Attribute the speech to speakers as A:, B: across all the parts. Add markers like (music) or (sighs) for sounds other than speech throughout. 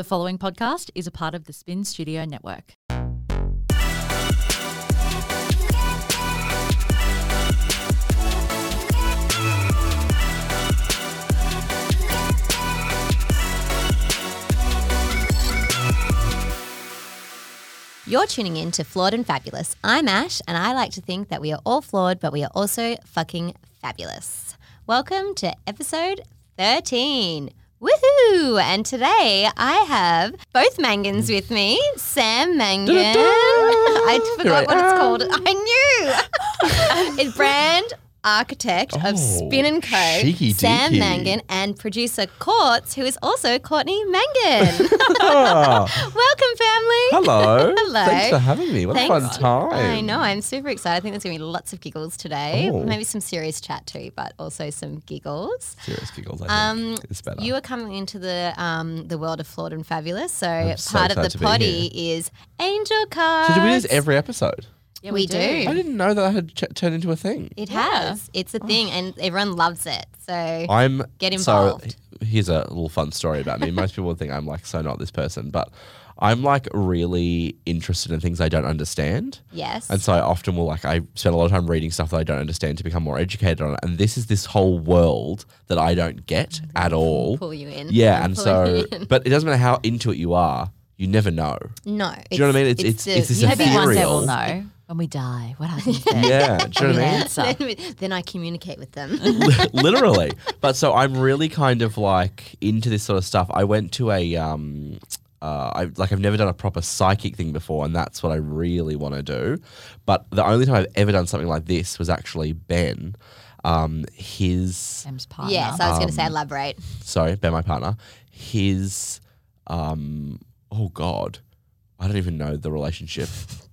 A: The following podcast is a part of the Spin Studio Network.
B: You're tuning in to Flawed and Fabulous. I'm Ash, and I like to think that we are all flawed, but we are also fucking fabulous. Welcome to episode 13. Woohoo! And today I have both Mangans with me. Sam Mangan. I forgot what it's called. I knew. (laughs) it's brand architect
C: Oh,
B: of Spin and Co. Sam. Mangan and producer Courts, who is also Courtney Mangan. (laughs) Welcome, family.
C: hello. (laughs)
B: Hello.
C: Thanks for having me. What a fun time.
B: I know. I'm super excited. I think there's going to be lots of giggles today.
C: Oh.
B: Maybe some serious chat too, but also some giggles.
C: Serious giggles, I think.
B: Um,
C: it's better.
B: You are coming into the um, the world of flawed and fabulous. So,
C: so
B: part of the potty is angel cards.
C: so do we do this every episode?
A: Yeah,
B: We do.
C: I didn't know that had ch- turned into a thing.
B: It
A: Yeah.
B: has. It's a oh. thing, and everyone loves it. So
C: I'm
B: Get involved.
C: So here's a little fun story about me. Most people would think I'm like so not this person, but I'm like really interested in things I don't understand.
B: yes,
C: And so I often will like I spend a lot of time reading stuff that I don't understand to become more educated on it. And this is this whole world that I don't get at all.
B: pull you in.
C: Yeah, and
B: Pull
C: so (laughs) but it doesn't matter how into it you are, you never know.
B: no,
C: Do you know what I mean? It's- it's-
B: the-
C: it's this
B: you
A: Maybe
B: have
A: one day
C: ethereal.
A: We'll when we die. What happens (laughs) then?
C: Yeah, do you (laughs) know what I mean?
A: Answer.
B: then, then I communicate with them. (laughs)
C: literally. But so I'm really kind of like into this sort of stuff. I went to a um uh, I like I've never done a proper psychic thing before, and that's what I really want to do. But the only time I've ever done something like this was actually Ben. Um, his
A: Sam's partner.
B: yes, I was going to say
C: Um,
B: elaborate.
C: sorry, Ben, my partner. His um, oh god, I don't even know the relationship.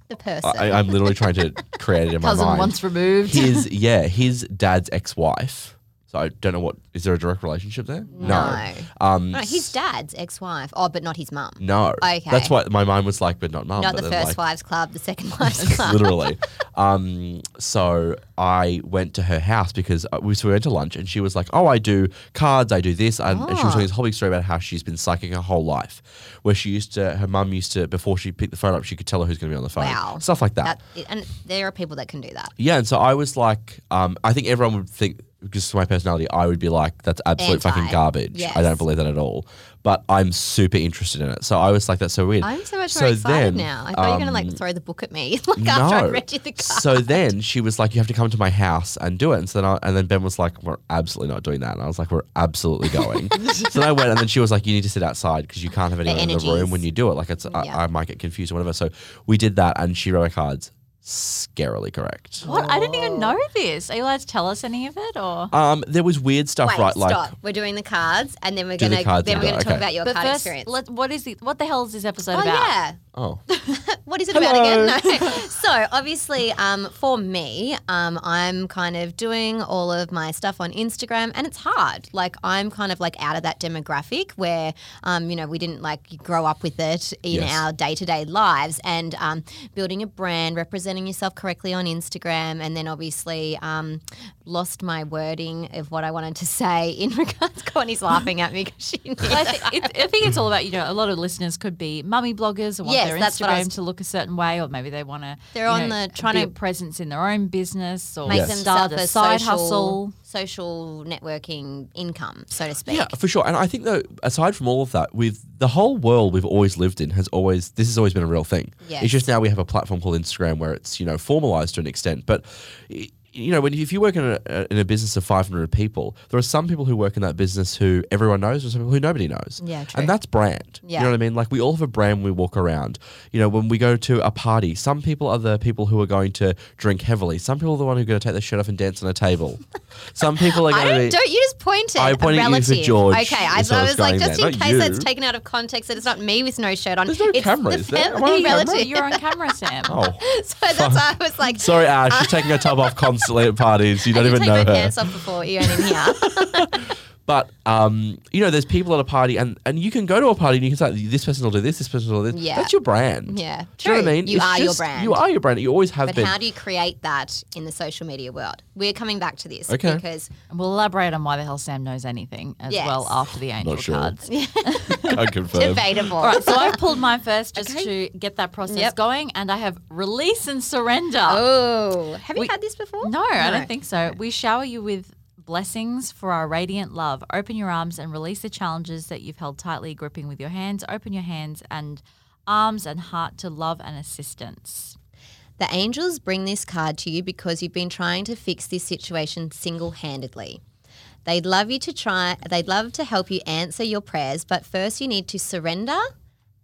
B: The person.
C: I, I'm literally trying to (laughs) create it in my
A: Cousin
C: mind.
A: once removed.
C: his (laughs) yeah, his dad's ex-wife. So I don't know what is there a direct relationship there?
B: No.
C: Um,
B: no, his dad's ex-wife. Oh, but not his mum.
C: no.
B: Okay.
C: That's what my mind was like, but not mum.
B: Not
C: but
B: the
C: then,
B: first
C: like,
B: wives club, the second wives (laughs) club.
C: literally. (laughs) Um, so I went to her house because uh, we, so we went to lunch and she was like, "Oh, I do cards, I do this," and, and she was
B: Oh.
C: telling this whole big story about how she's been psychic her whole life, where she used to, her mum used to, before she picked the phone up, she could tell her who's going to be on the phone,
B: Wow.
C: stuff like that.
B: That, and there are people that can do that.
C: Yeah, and so I was like, um, I think everyone would think because my personality, I would be like, that's absolute fucking
B: Anti.
C: garbage. I don't believe that at all. But I'm super interested in it. So I was like, that's so weird.
B: I'm so much
C: So
B: more excited
C: then,
B: now. I thought you were going to
C: um,
B: like throw the book at me (laughs) like after I read you the card.
C: So then she was like, you have to come to my house and do it. And so then I, and then Ben was like, we're absolutely not doing that. And I was like, we're absolutely going. (laughs) so then I went and then she was like, you need to sit outside because you can't have anyone in the room when you do it. Like it's,
B: Yeah.
C: I, I might get confused or whatever. So we did that and she wrote my cards scarily correct.
A: What? I didn't even know this. Are you allowed to tell us any of it, or?
C: Um, there was weird stuff,
B: Wait,
C: right?
B: stop.
C: Like
B: We're doing the cards, and then we're
C: Do the
B: gonna
C: cards
B: then we're
C: go,
B: gonna talk
C: okay.
B: about your
A: but
B: card
A: first,
B: experience.
A: let, what is the what the hell is this episode
B: oh
A: about?
B: yeah,
C: oh. (laughs)
B: what is it about again? (laughs) No. so obviously, um, for me, um, I'm kind of doing all of my stuff on Instagram, and it's hard. Like I'm kind of like out of that demographic where, um, you know, we didn't like grow up with it in
C: Yes.
B: our day to day lives, and um, building a brand, representing yourself correctly on Instagram, and then obviously um, lost my wording of what I wanted to say (laughs) in regards. Courtney's laughing at me because she.
A: I, it, I think it's all about you know a lot of listeners could be mummy bloggers or want
B: Yes,
A: their Instagram
B: was-
A: to look a certain way, or maybe they want to
B: They're on the- trying to-
A: presence in their own business or
B: make
C: Yes.
A: start
B: themselves
A: a
B: a
A: side
B: social,
A: hustle.
B: Social networking income, so to speak.
C: Yeah, for sure. And I think that aside from all of that, with the whole world we've always lived in has always this has always been a real thing.
B: Yes.
C: It's just now we have a platform called Instagram where it's you know formalized to an extent, but. You know, when if you work in a, in a business of 500 people, there are some people who work in that business who everyone knows, or some people who nobody knows.
B: Yeah, true.
C: And that's brand.
B: Yeah.
C: You know what I mean? Like we all have a brand when we walk around. You know, when we go to a party, some people are the people who are going to drink heavily. Some people are the one who are going to take their shirt off and dance on a table. some people are going to
B: don't,
C: be.
B: don't you just point it?
C: I'm pointing at you for. George,
B: Okay, I, I
C: I
B: was
C: was
B: like, just
C: there,
B: in
C: not
B: case that's taken out of context, that it's not me with no shirt on.
C: There's no
B: it's
C: camera,
B: the
C: is there? Am I on camera?
B: relative.
A: You're on camera, Sam.
C: Oh. (laughs)
B: so that's why I was like,
C: Sorry, Ash. She's (laughs) taking her top off constantly (laughs) at parties. You don't even know her.
B: pants off before you in here. (laughs)
C: But um, you know, there's people at a party, and and you can go to a party and you can say, this person will do this, this person will do this.
B: Yeah.
C: That's your brand.
B: Yeah,
C: Do you know what I mean?
B: You
C: It's
B: are your brand.
C: You are your brand. You always have
B: But
C: been.
B: how do you create that in the social media world? We're coming back to this
C: Okay.
B: because
A: And we'll elaborate on why the hell Sam knows anything as
B: Yes.
A: well after the angel
C: Not sure.
A: cards. (laughs)
C: I confirm.
B: debatable.
A: All right, so I've pulled mine first just
B: Okay.
A: to get that process
B: Yep.
A: going, and I have release and surrender.
B: Oh, have you
A: We-
B: had this before?
A: No, I don't think so. We shower you with blessings for our radiant love. Open your arms and release the challenges that you've held tightly gripping with your hands. Open your hands and arms and heart to love and assistance.
B: The angels bring this card to you because you've been trying to fix this situation single handedly. They'd love you to try, they'd love to help you answer your prayers, but first you need to surrender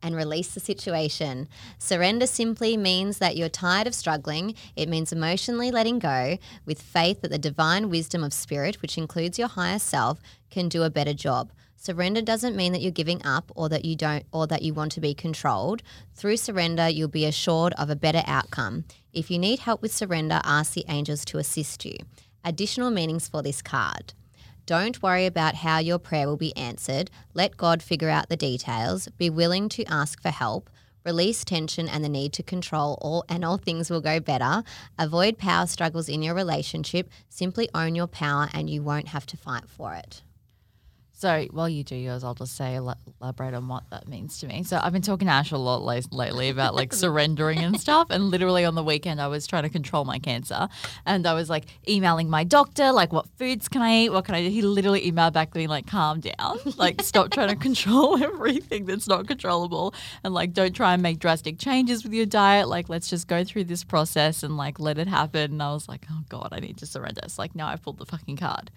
B: and release the situation. Surrender simply means that you're tired of struggling. It means emotionally letting go with faith that the divine wisdom of spirit, which includes your higher self, can do a better job. Surrender doesn't mean that you're giving up or that you don't or that you want to be controlled. Through surrender, you'll be assured of a better outcome. If you need help with surrender, ask the angels to assist you. Additional meanings for this card. Don't worry about how your prayer will be answered. Let God figure out the details. Be willing to ask for help. Release tension and the need to control all and all things will go better. Avoid power struggles in your relationship. Simply own your power and you won't have to fight for it.
A: So while you do yours, I'll just say elaborate on what that means to me. So I've been talking to Ash a lot lately about like surrendering and stuff. And literally on the weekend, I was trying to control my cancer, and I was like emailing my doctor, like, what foods can I eat? What can I do? He literally emailed back being like, calm down, like, stop trying to (laughs) control everything that's not controllable, and like, don't try and make drastic changes with your diet. Like, let's just go through this process and like let it happen. And I was like, oh god, I need to surrender. It's like now I pulled the fucking card.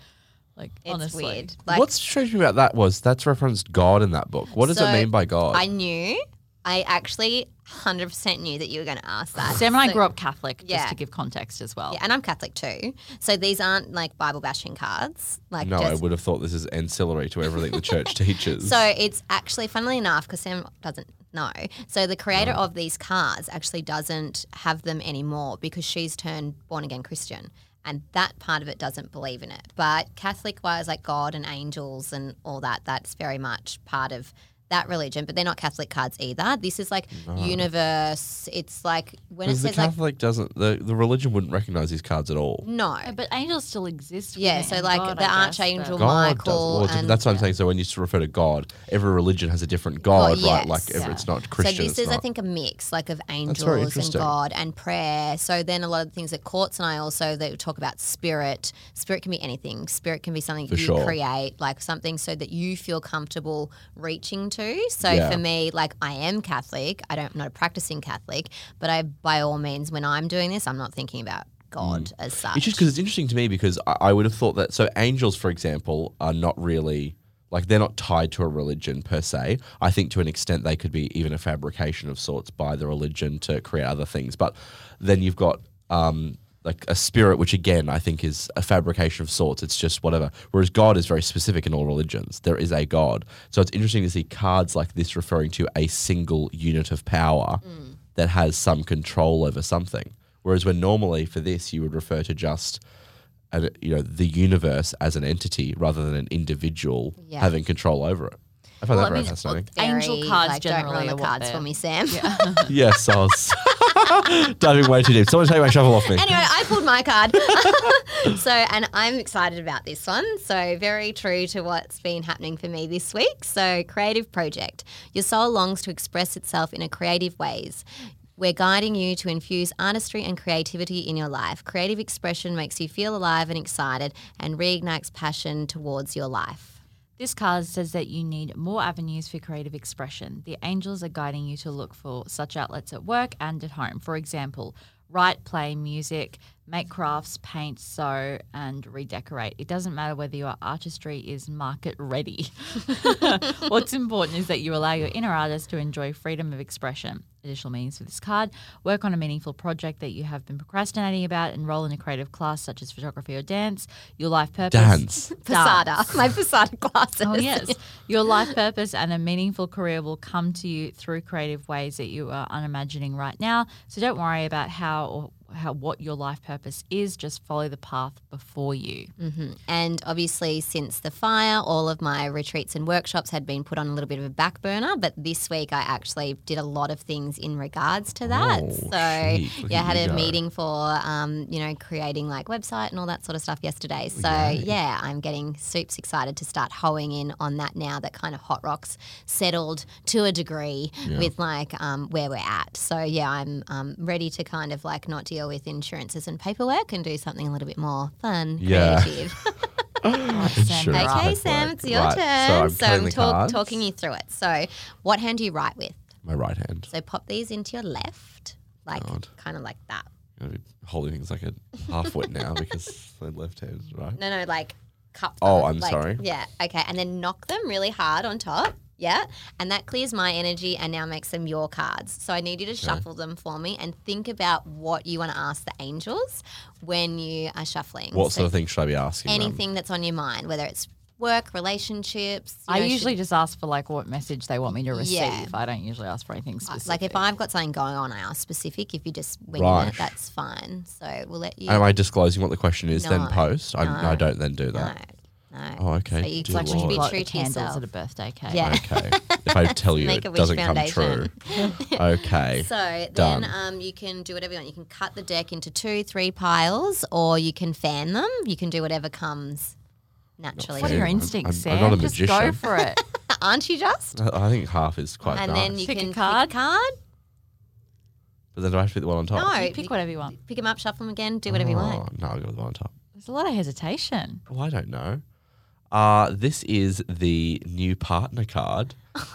A: Like
B: It's
A: honestly.
B: weird. Like
C: What's strange about that was that's referenced God in that book. What does
B: So,
C: it mean by God?
B: I knew, I actually 100% knew that you were going to ask that.
A: Sam and I grew up Catholic, just
B: Yeah.
A: to give context as well.
B: Yeah, and I'm Catholic too. So these aren't like Bible bashing cards. Like
C: no, I would have thought this is ancillary to everything the church (laughs) teaches.
B: So it's actually, funnily enough, because Sam doesn't know. So the creator of these cards actually doesn't have them anymore because she's turned born again Christian. And that part of it doesn't believe in it. But Catholic wise, like God and angels and all that, that's very much part of that religion. But they're not Catholic cards either. This is like universe. It's like when it
C: Because the
B: says like
C: Catholic doesn't, the, the religion wouldn't recognize these cards at all.
B: no.
A: Uh, But angels still exist.
B: Yeah, so like
A: God,
B: the
A: I
B: archangel
A: but-
C: God
B: Michael
C: does. Well,
B: and-
C: that's what I'm saying. So when you s- refer to God, every religion has a different God,
B: Well,
C: right? Like
B: yes.
C: if it's not Christian.
B: So this
C: it's
B: is, I
C: not.
B: think, a mix like of
C: very
B: angels and
C: interesting.
B: God and prayer. So then a lot of the things that Courts and I also they talk about spirit. Spirit can be anything. Spirit can be something
C: For
B: you
C: sure.
B: create, like something so that you feel comfortable reaching to. So
C: Yeah.
B: for me, like I am Catholic. I don't I'm not a practicing Catholic, but I by all means, when I'm doing this, I'm not thinking about God as such.
C: Mm. It's just because it's interesting to me because I, I would have thought that so angels, for example, are not really like they're not tied to a religion per se. I think to an extent they could be even a fabrication of sorts by the religion to create other things. But then you've got um, like a spirit, which again I think is a fabrication of sorts. It's just whatever. Whereas God is very specific in all religions. There is a God. So it's interesting to see cards like this referring to a single unit of power mm. that has some control over something. Whereas when normally for this you would refer to just an, you know the universe as an entity rather than an individual
B: Yeah.
C: having control over it. I find
A: Well,
C: that
A: I
C: very
A: mean,
C: fascinating.
A: Angel cards
B: like, don't
A: generally
B: ruin the cards for me, Sam. (laughs) (laughs) (laughs)
C: yes, I was (laughs) diving way too deep. Someone take my shovel off me.
B: anyway, I pulled my card. (laughs) so, and I'm excited about this one. So, very true to what's been happening for me this week. So, creative project. Your soul longs to express itself in a creative ways. We're guiding you to infuse artistry and creativity in your life. Creative expression makes you feel alive and excited and reignites passion towards your life.
A: This card says that you need more avenues for creative expression. The angels are guiding you to look for such outlets at work and at home. For example, write, play music, make crafts, paint, sew, and redecorate. It doesn't matter whether your artistry is market ready. (laughs) What's important is that you allow your inner artist to enjoy freedom of expression. Additional meanings for this card work on a meaningful project that you have been procrastinating about, enroll in a creative class such as photography or dance. Your life purpose.
C: Dance. (laughs)
B: Posada, (laughs) my Posada classes.
A: Oh, yes. Your life purpose and a meaningful career will come to you through creative ways that you are unimagining right now. So don't worry about how or how what your life purpose is. Just follow the path before you.
B: And obviously, since the fire, all of my retreats and workshops had been put on a little bit of a back burner. But this week, I actually did a lot of things in regards to that.
C: Oh,
B: so. Yeah, I had a
C: go.
B: meeting for, um, you know, creating like website and all that sort of stuff yesterday. So, yeah, I'm getting soups excited to start hoeing in on that now that kind of Hot Rocks settled to a degree with like um, where we're at. So, yeah, I'm um, ready to kind of like not deal with insurances and paperwork and do something a little bit more fun,
C: Yeah.
B: creative.
A: Right, Sam,
C: Sure.
A: you're
C: Right.
A: up.
B: Okay,
C: Right.
B: Sam, it's your
C: Right, so
B: turn.
C: I'm
B: So I'm
C: the
B: talk, talking you through it. So, what hand do you write with?
C: My right hand.
B: So, pop these into your left, like kind of like that.
C: I'm gonna be holding things like a half wit now because (laughs) my left hand is right.
B: No, no, like cup.
C: Oh,
B: them,
C: I'm
B: like-
C: sorry.
B: Yeah, okay, and then knock them really hard on top. Yeah, and that clears my energy and now makes them your cards. So I need you to shuffle them for me and think about what you want to ask the angels when you are shuffling.
C: What
B: So
C: sort of thing should I be asking? them?
B: Anything that's on your mind, whether it's work, relationships.
A: I
B: know, should-
A: usually just ask for like what message they want me to receive.
B: Yeah.
A: I don't usually ask for anything specific.
B: Like if I've got something going on, I ask specific. If you just wing
C: Right.
B: it, that's fine. So we'll let you.
C: Am I disclosing what the question is then post? I,
B: no.
C: I don't then do that.
B: no.
C: Oh, okay.
B: So you
C: Dear
A: it's like when you
C: Lord.
B: be
A: light
B: true
A: the
B: to yourself.
A: at a birthday cake.
B: Yeah.
C: Okay. if I (laughs) tell you it doesn't come true. (laughs) Okay. (laughs)
B: So then
C: Done.
B: um, you can do whatever you want. You can cut the deck into two, three piles, or you can fan them. You can do whatever comes naturally.
A: What are
C: Yeah,
A: your
C: I'm-
A: instincts,
C: I'm- I'm not a
A: just go for it.
B: Aren't you just?
C: I I think half is quite
B: and
C: nice.
B: then you
A: Pick a
B: can
A: card.
B: pick a card.
C: but then do I have to pick the one on top?
B: No,
A: You pick whatever you want.
B: Pick them up, shuffle them again, do whatever you want.
C: Oh, no, I'll go with the one on top.
A: There's a lot of hesitation.
C: Well, I don't know. Uh, this is the new partner card.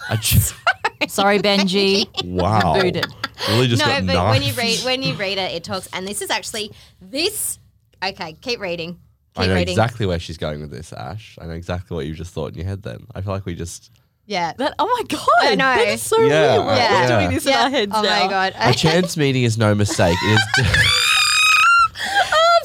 C: I just, (laughs)
A: Sorry, Benji.
C: wow.
A: booted.
C: Really just
B: no,
C: got
B: but when you
C: knifed.
B: read when you read it, it talks, and this is actually this. Okay, keep reading.
C: I know
B: reading.
C: exactly where she's going with this, Ash. I know exactly what you just thought in your head then. I feel like we just.
B: Yeah.
A: That oh my god!
B: I know.
A: That is so
C: Yeah,
A: weird. We're
B: yeah.
A: doing this in our heads
B: oh
A: now.
B: my god.
C: A chance meeting is no mistake. It is, (laughs)
B: oh,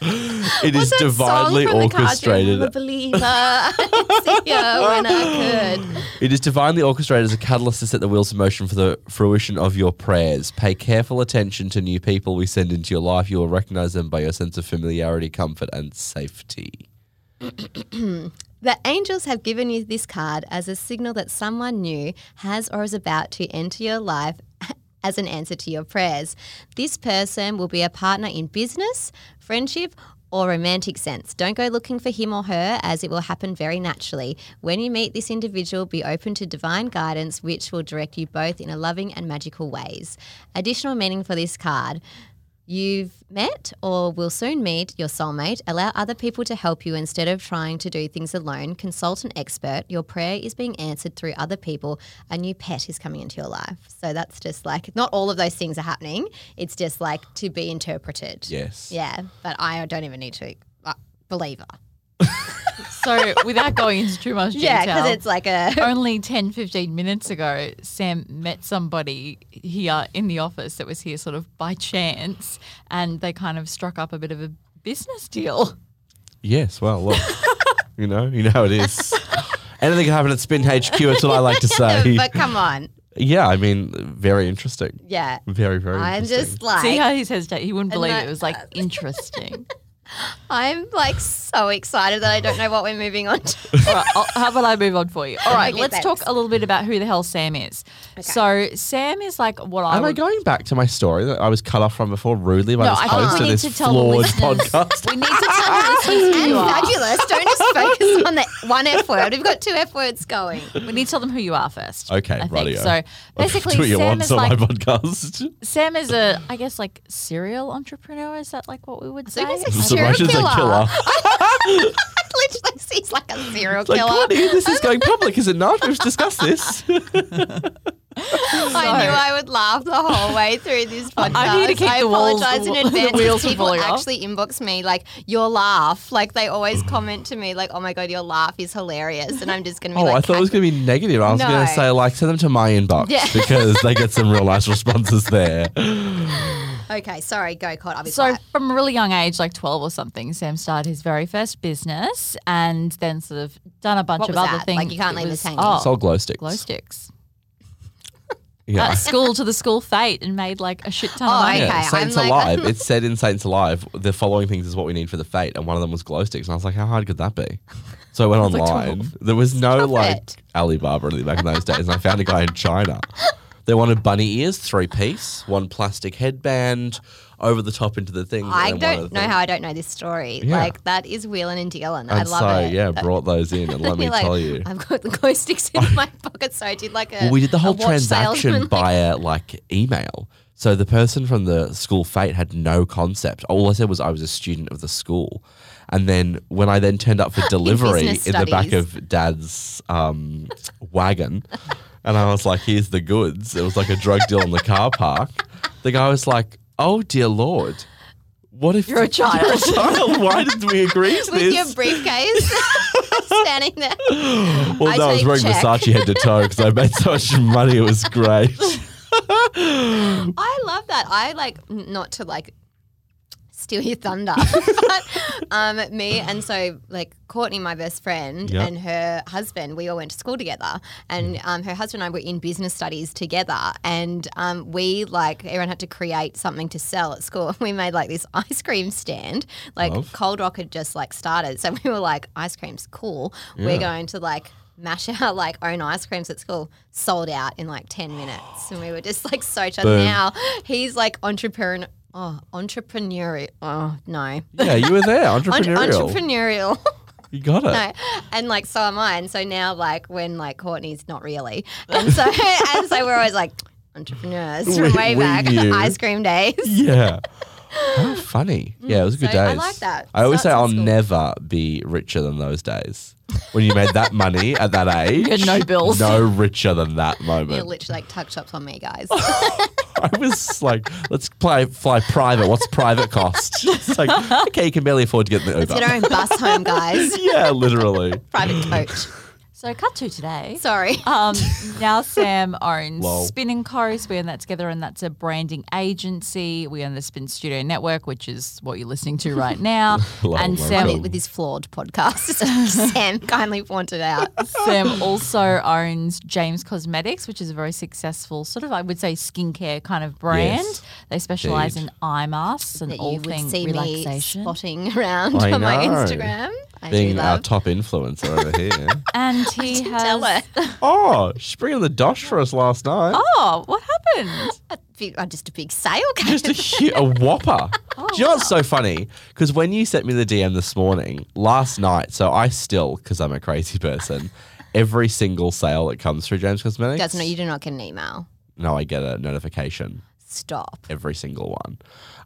B: believer.
C: It is
B: What's song
C: divinely
B: from the? Believer. I see ya when I could.
C: It is divinely orchestrated as a catalyst to set the wheels in motion for the fruition of your prayers. Pay careful attention to new people we send into your life. You will recognize them by your sense of familiarity, comfort, and safety. (clears throat)
B: The angels have given you this card as a signal that someone new has or is about to enter your life (laughs) as an answer to your prayers. This person will be a partner in business, friendship, or romantic sense. Don't go looking for him or her as it will happen very naturally. When you meet this individual, be open to divine guidance, which will direct you both in a loving and magical ways. Additional meaning for this card. You've met or will soon meet your soulmate. Allow other people to help you instead of trying to do things alone. Consult an expert. Your prayer is being answered through other people. A new pet is coming into your life. So that's just like, not all of those things are happening. It's just like to be interpreted.
C: Yes.
B: Yeah. But I don't even need to uh, believe her. (laughs)
A: So without going into too much detail,
B: Yeah, because it's like a. (laughs)
A: only 10, 15 minutes ago, Sam met somebody here in the office that was here sort of by chance, and they kind of struck up a bit of a business deal.
C: Yes, well, look, you know, you know how it is. Anything can happen at Spin HQ. That's what I like to (laughs) say.
B: but come on.
C: yeah, I mean, very interesting.
B: Yeah.
C: Very, very
B: I'm
C: interesting.
B: just like.
A: See how he's hesitating? He wouldn't believe
B: that-
A: it. It was like (laughs) interesting.
B: I'm like so excited that I don't know what we're moving on to. (laughs)
A: All right, I'll, how about I move on for you? All right,
B: Okay,
A: let's
B: thanks.
A: talk a little bit about who the hell Sam is. So Sam is like what I
C: Am I going back to my story that I was cut off from before rudely by
A: No,
C: this
A: I
C: host
A: think
C: of
A: need
C: this
A: to tell the
C: flawed podcast?
A: We need to tell the listeners who
B: and
A: you are.
B: fabulous. Don't just focus on the one F word. We've got two F words going.
A: We need to tell them who you are first.
C: Okay,
A: I So basically,
C: Do what you
A: Sam
C: want
A: is
C: on
A: like
C: my podcast.
A: Sam is a, I guess, like serial entrepreneur. Is that like what we would say?
B: Soon as
C: So
B: Serial
C: much as a
B: killer.
C: killer.
B: Literally, he's like a serial
C: like,
B: killer.
C: this is going public, is it not? We've discussed this. (laughs)
B: I knew I would laugh the whole way through this podcast.
A: I'm here to keep
B: I
A: the walls-
B: apologize in (laughs)
A: the
B: advance.
A: wheels
B: because
A: from
B: people
A: off.
B: actually inbox me like your laugh. Like they always comment to me like, "Oh my god, your laugh is hilarious," and I'm just gonna be
C: Oh,
B: like,
C: I thought it was going to be negative. I was gonna say, like, send them to my inbox
B: Yeah. (laughs)
C: because they get some real nice responses there.
B: "Okay, sorry, go, Cod." I'll be
A: So
B: quiet.
A: from a really young age, like 12 or something, Sam started his very first business and then sort of done a bunch
B: What
A: of
B: was
A: other
B: that?
A: things.
B: Like, you can't
A: It
B: leave
A: was-
B: us hanging.
A: Oh,
C: Sold glow sticks.
A: glow sticks.
C: Yeah.
A: at school to the school fete and made like a shit ton
B: Oh,
A: of money.
B: okay.
C: Yeah, Saints
B: I'm like-
C: Alive. (laughs) it said in Saints Alive, the following things is what we need for the fete, and one of them was glow sticks. And I was like, how hard could that be? So I went (laughs)
A: like
C: online.
A: 12.
C: there was no
B: Stop
C: like
B: it.
C: Alibaba or anything back in those days, and I found a guy in China. They wanted bunny ears, three piece, one plastic headband, over the top into the thing.
B: I
C: and
B: don't know
C: things.
B: how I don't know this story.
C: Yeah.
B: Like that is wheeling and dealing. I love
C: so
B: it.
C: yeah,
B: That-
C: brought those in, and let (laughs) me
B: like,
C: tell you.
B: I've got the glow sticks in (laughs) my pocket, so I did like a.
C: Well, we did the whole transaction via like email. So the person from the school fete had no concept. All I said was I was a student of the school. And then when I then turned up for (laughs) delivery in,
B: business
C: the back of dad's um, wagon, and I was like, here's the goods. It was like a drug deal in the car (laughs) park. The guy was like, oh, dear Lord. What if
A: You're a (laughs) child.
C: child? Why did we agree to (laughs)
B: with
C: this?
B: your briefcase standing there.
C: well,
B: I
C: no, I was wearing
B: check.
C: Versace head to toe because I made so much money. It was great.
B: I love that. I like not to like steal your thunder, (laughs) but um, me and so like Courtney, my best friend,
C: Yep.
B: and her husband, we all went to school together, and um, her husband and I were in business studies together, and um, we like everyone had to create something to sell at school. (laughs) We made like this ice cream stand, like
C: Love.
B: Cold Rock had just like started, so we were like, ice cream's cool. We're going to like mash (laughs) out like own ice creams at school sold out in like 10 minutes and we were just like so chuffed. Now he's like entrepreneur oh entrepreneurial oh no
C: Yeah, you were there. (laughs) Entrepreneurial.
B: entrepreneurial (laughs)
C: you got it.
B: no and like so am I and so now like when like Courtney's not really and so (laughs) and so we're always like entrepreneurs from
C: We-
B: way
C: we
B: back
C: knew.
B: ice cream days
C: Yeah. How funny. Yeah, it was a good
B: Mm, so I like that.
C: I always say I'll
B: school.
C: never be richer than those days. When you made that money at that (laughs) age.
A: had no bills.
C: No richer than that moment.
B: you're
C: moment.
B: literally like tuck shops on me guys (laughs)
C: I was like, let's play, fly private. What's private cost? (laughs) It's like, okay, you can barely afford to get in the
B: let's
C: Uber.
B: get our own bus home guys
C: yeah, literally.
B: private coach
A: So cut to today.
B: sorry (laughs)
A: Um, now Sam (laughs) owns
C: Lol.
A: Spin and Co. So we own that together, and that's a branding agency. We own the Spin Studio Network, which is what you're listening to right now. (laughs)
C: Lol,
A: and
C: lol,
A: Sam,
C: lol.
B: with his flawed podcast. Sam kindly pointed out.
A: Sam also owns James Cosmetics, which is a very successful sort of, I would say, skincare kind of brand.
C: Yes,
A: they specialize
C: indeed.
A: in eye masks and
B: That
A: all
B: you would
A: things
B: see me
A: relaxation.
B: spotting around
C: I
B: on my. Instagram. I
C: Being our top influencer over here.
A: And (laughs) he
B: Tell
A: has.
B: her. (laughs)
C: oh, she's bringing the dosh for us last night.
A: Oh, what happened?
B: A big- oh, just a big sale came.
C: Just a, hu- a whopper. (laughs) Oh, do you know what's so funny? Because when you sent me the DM this morning, last night, so I still, because I'm a crazy person, every single sale that comes through James Cosmetics.
B: Doesn't you do not get an email.
C: No, I get a notification.
B: Stop.
C: Every single one.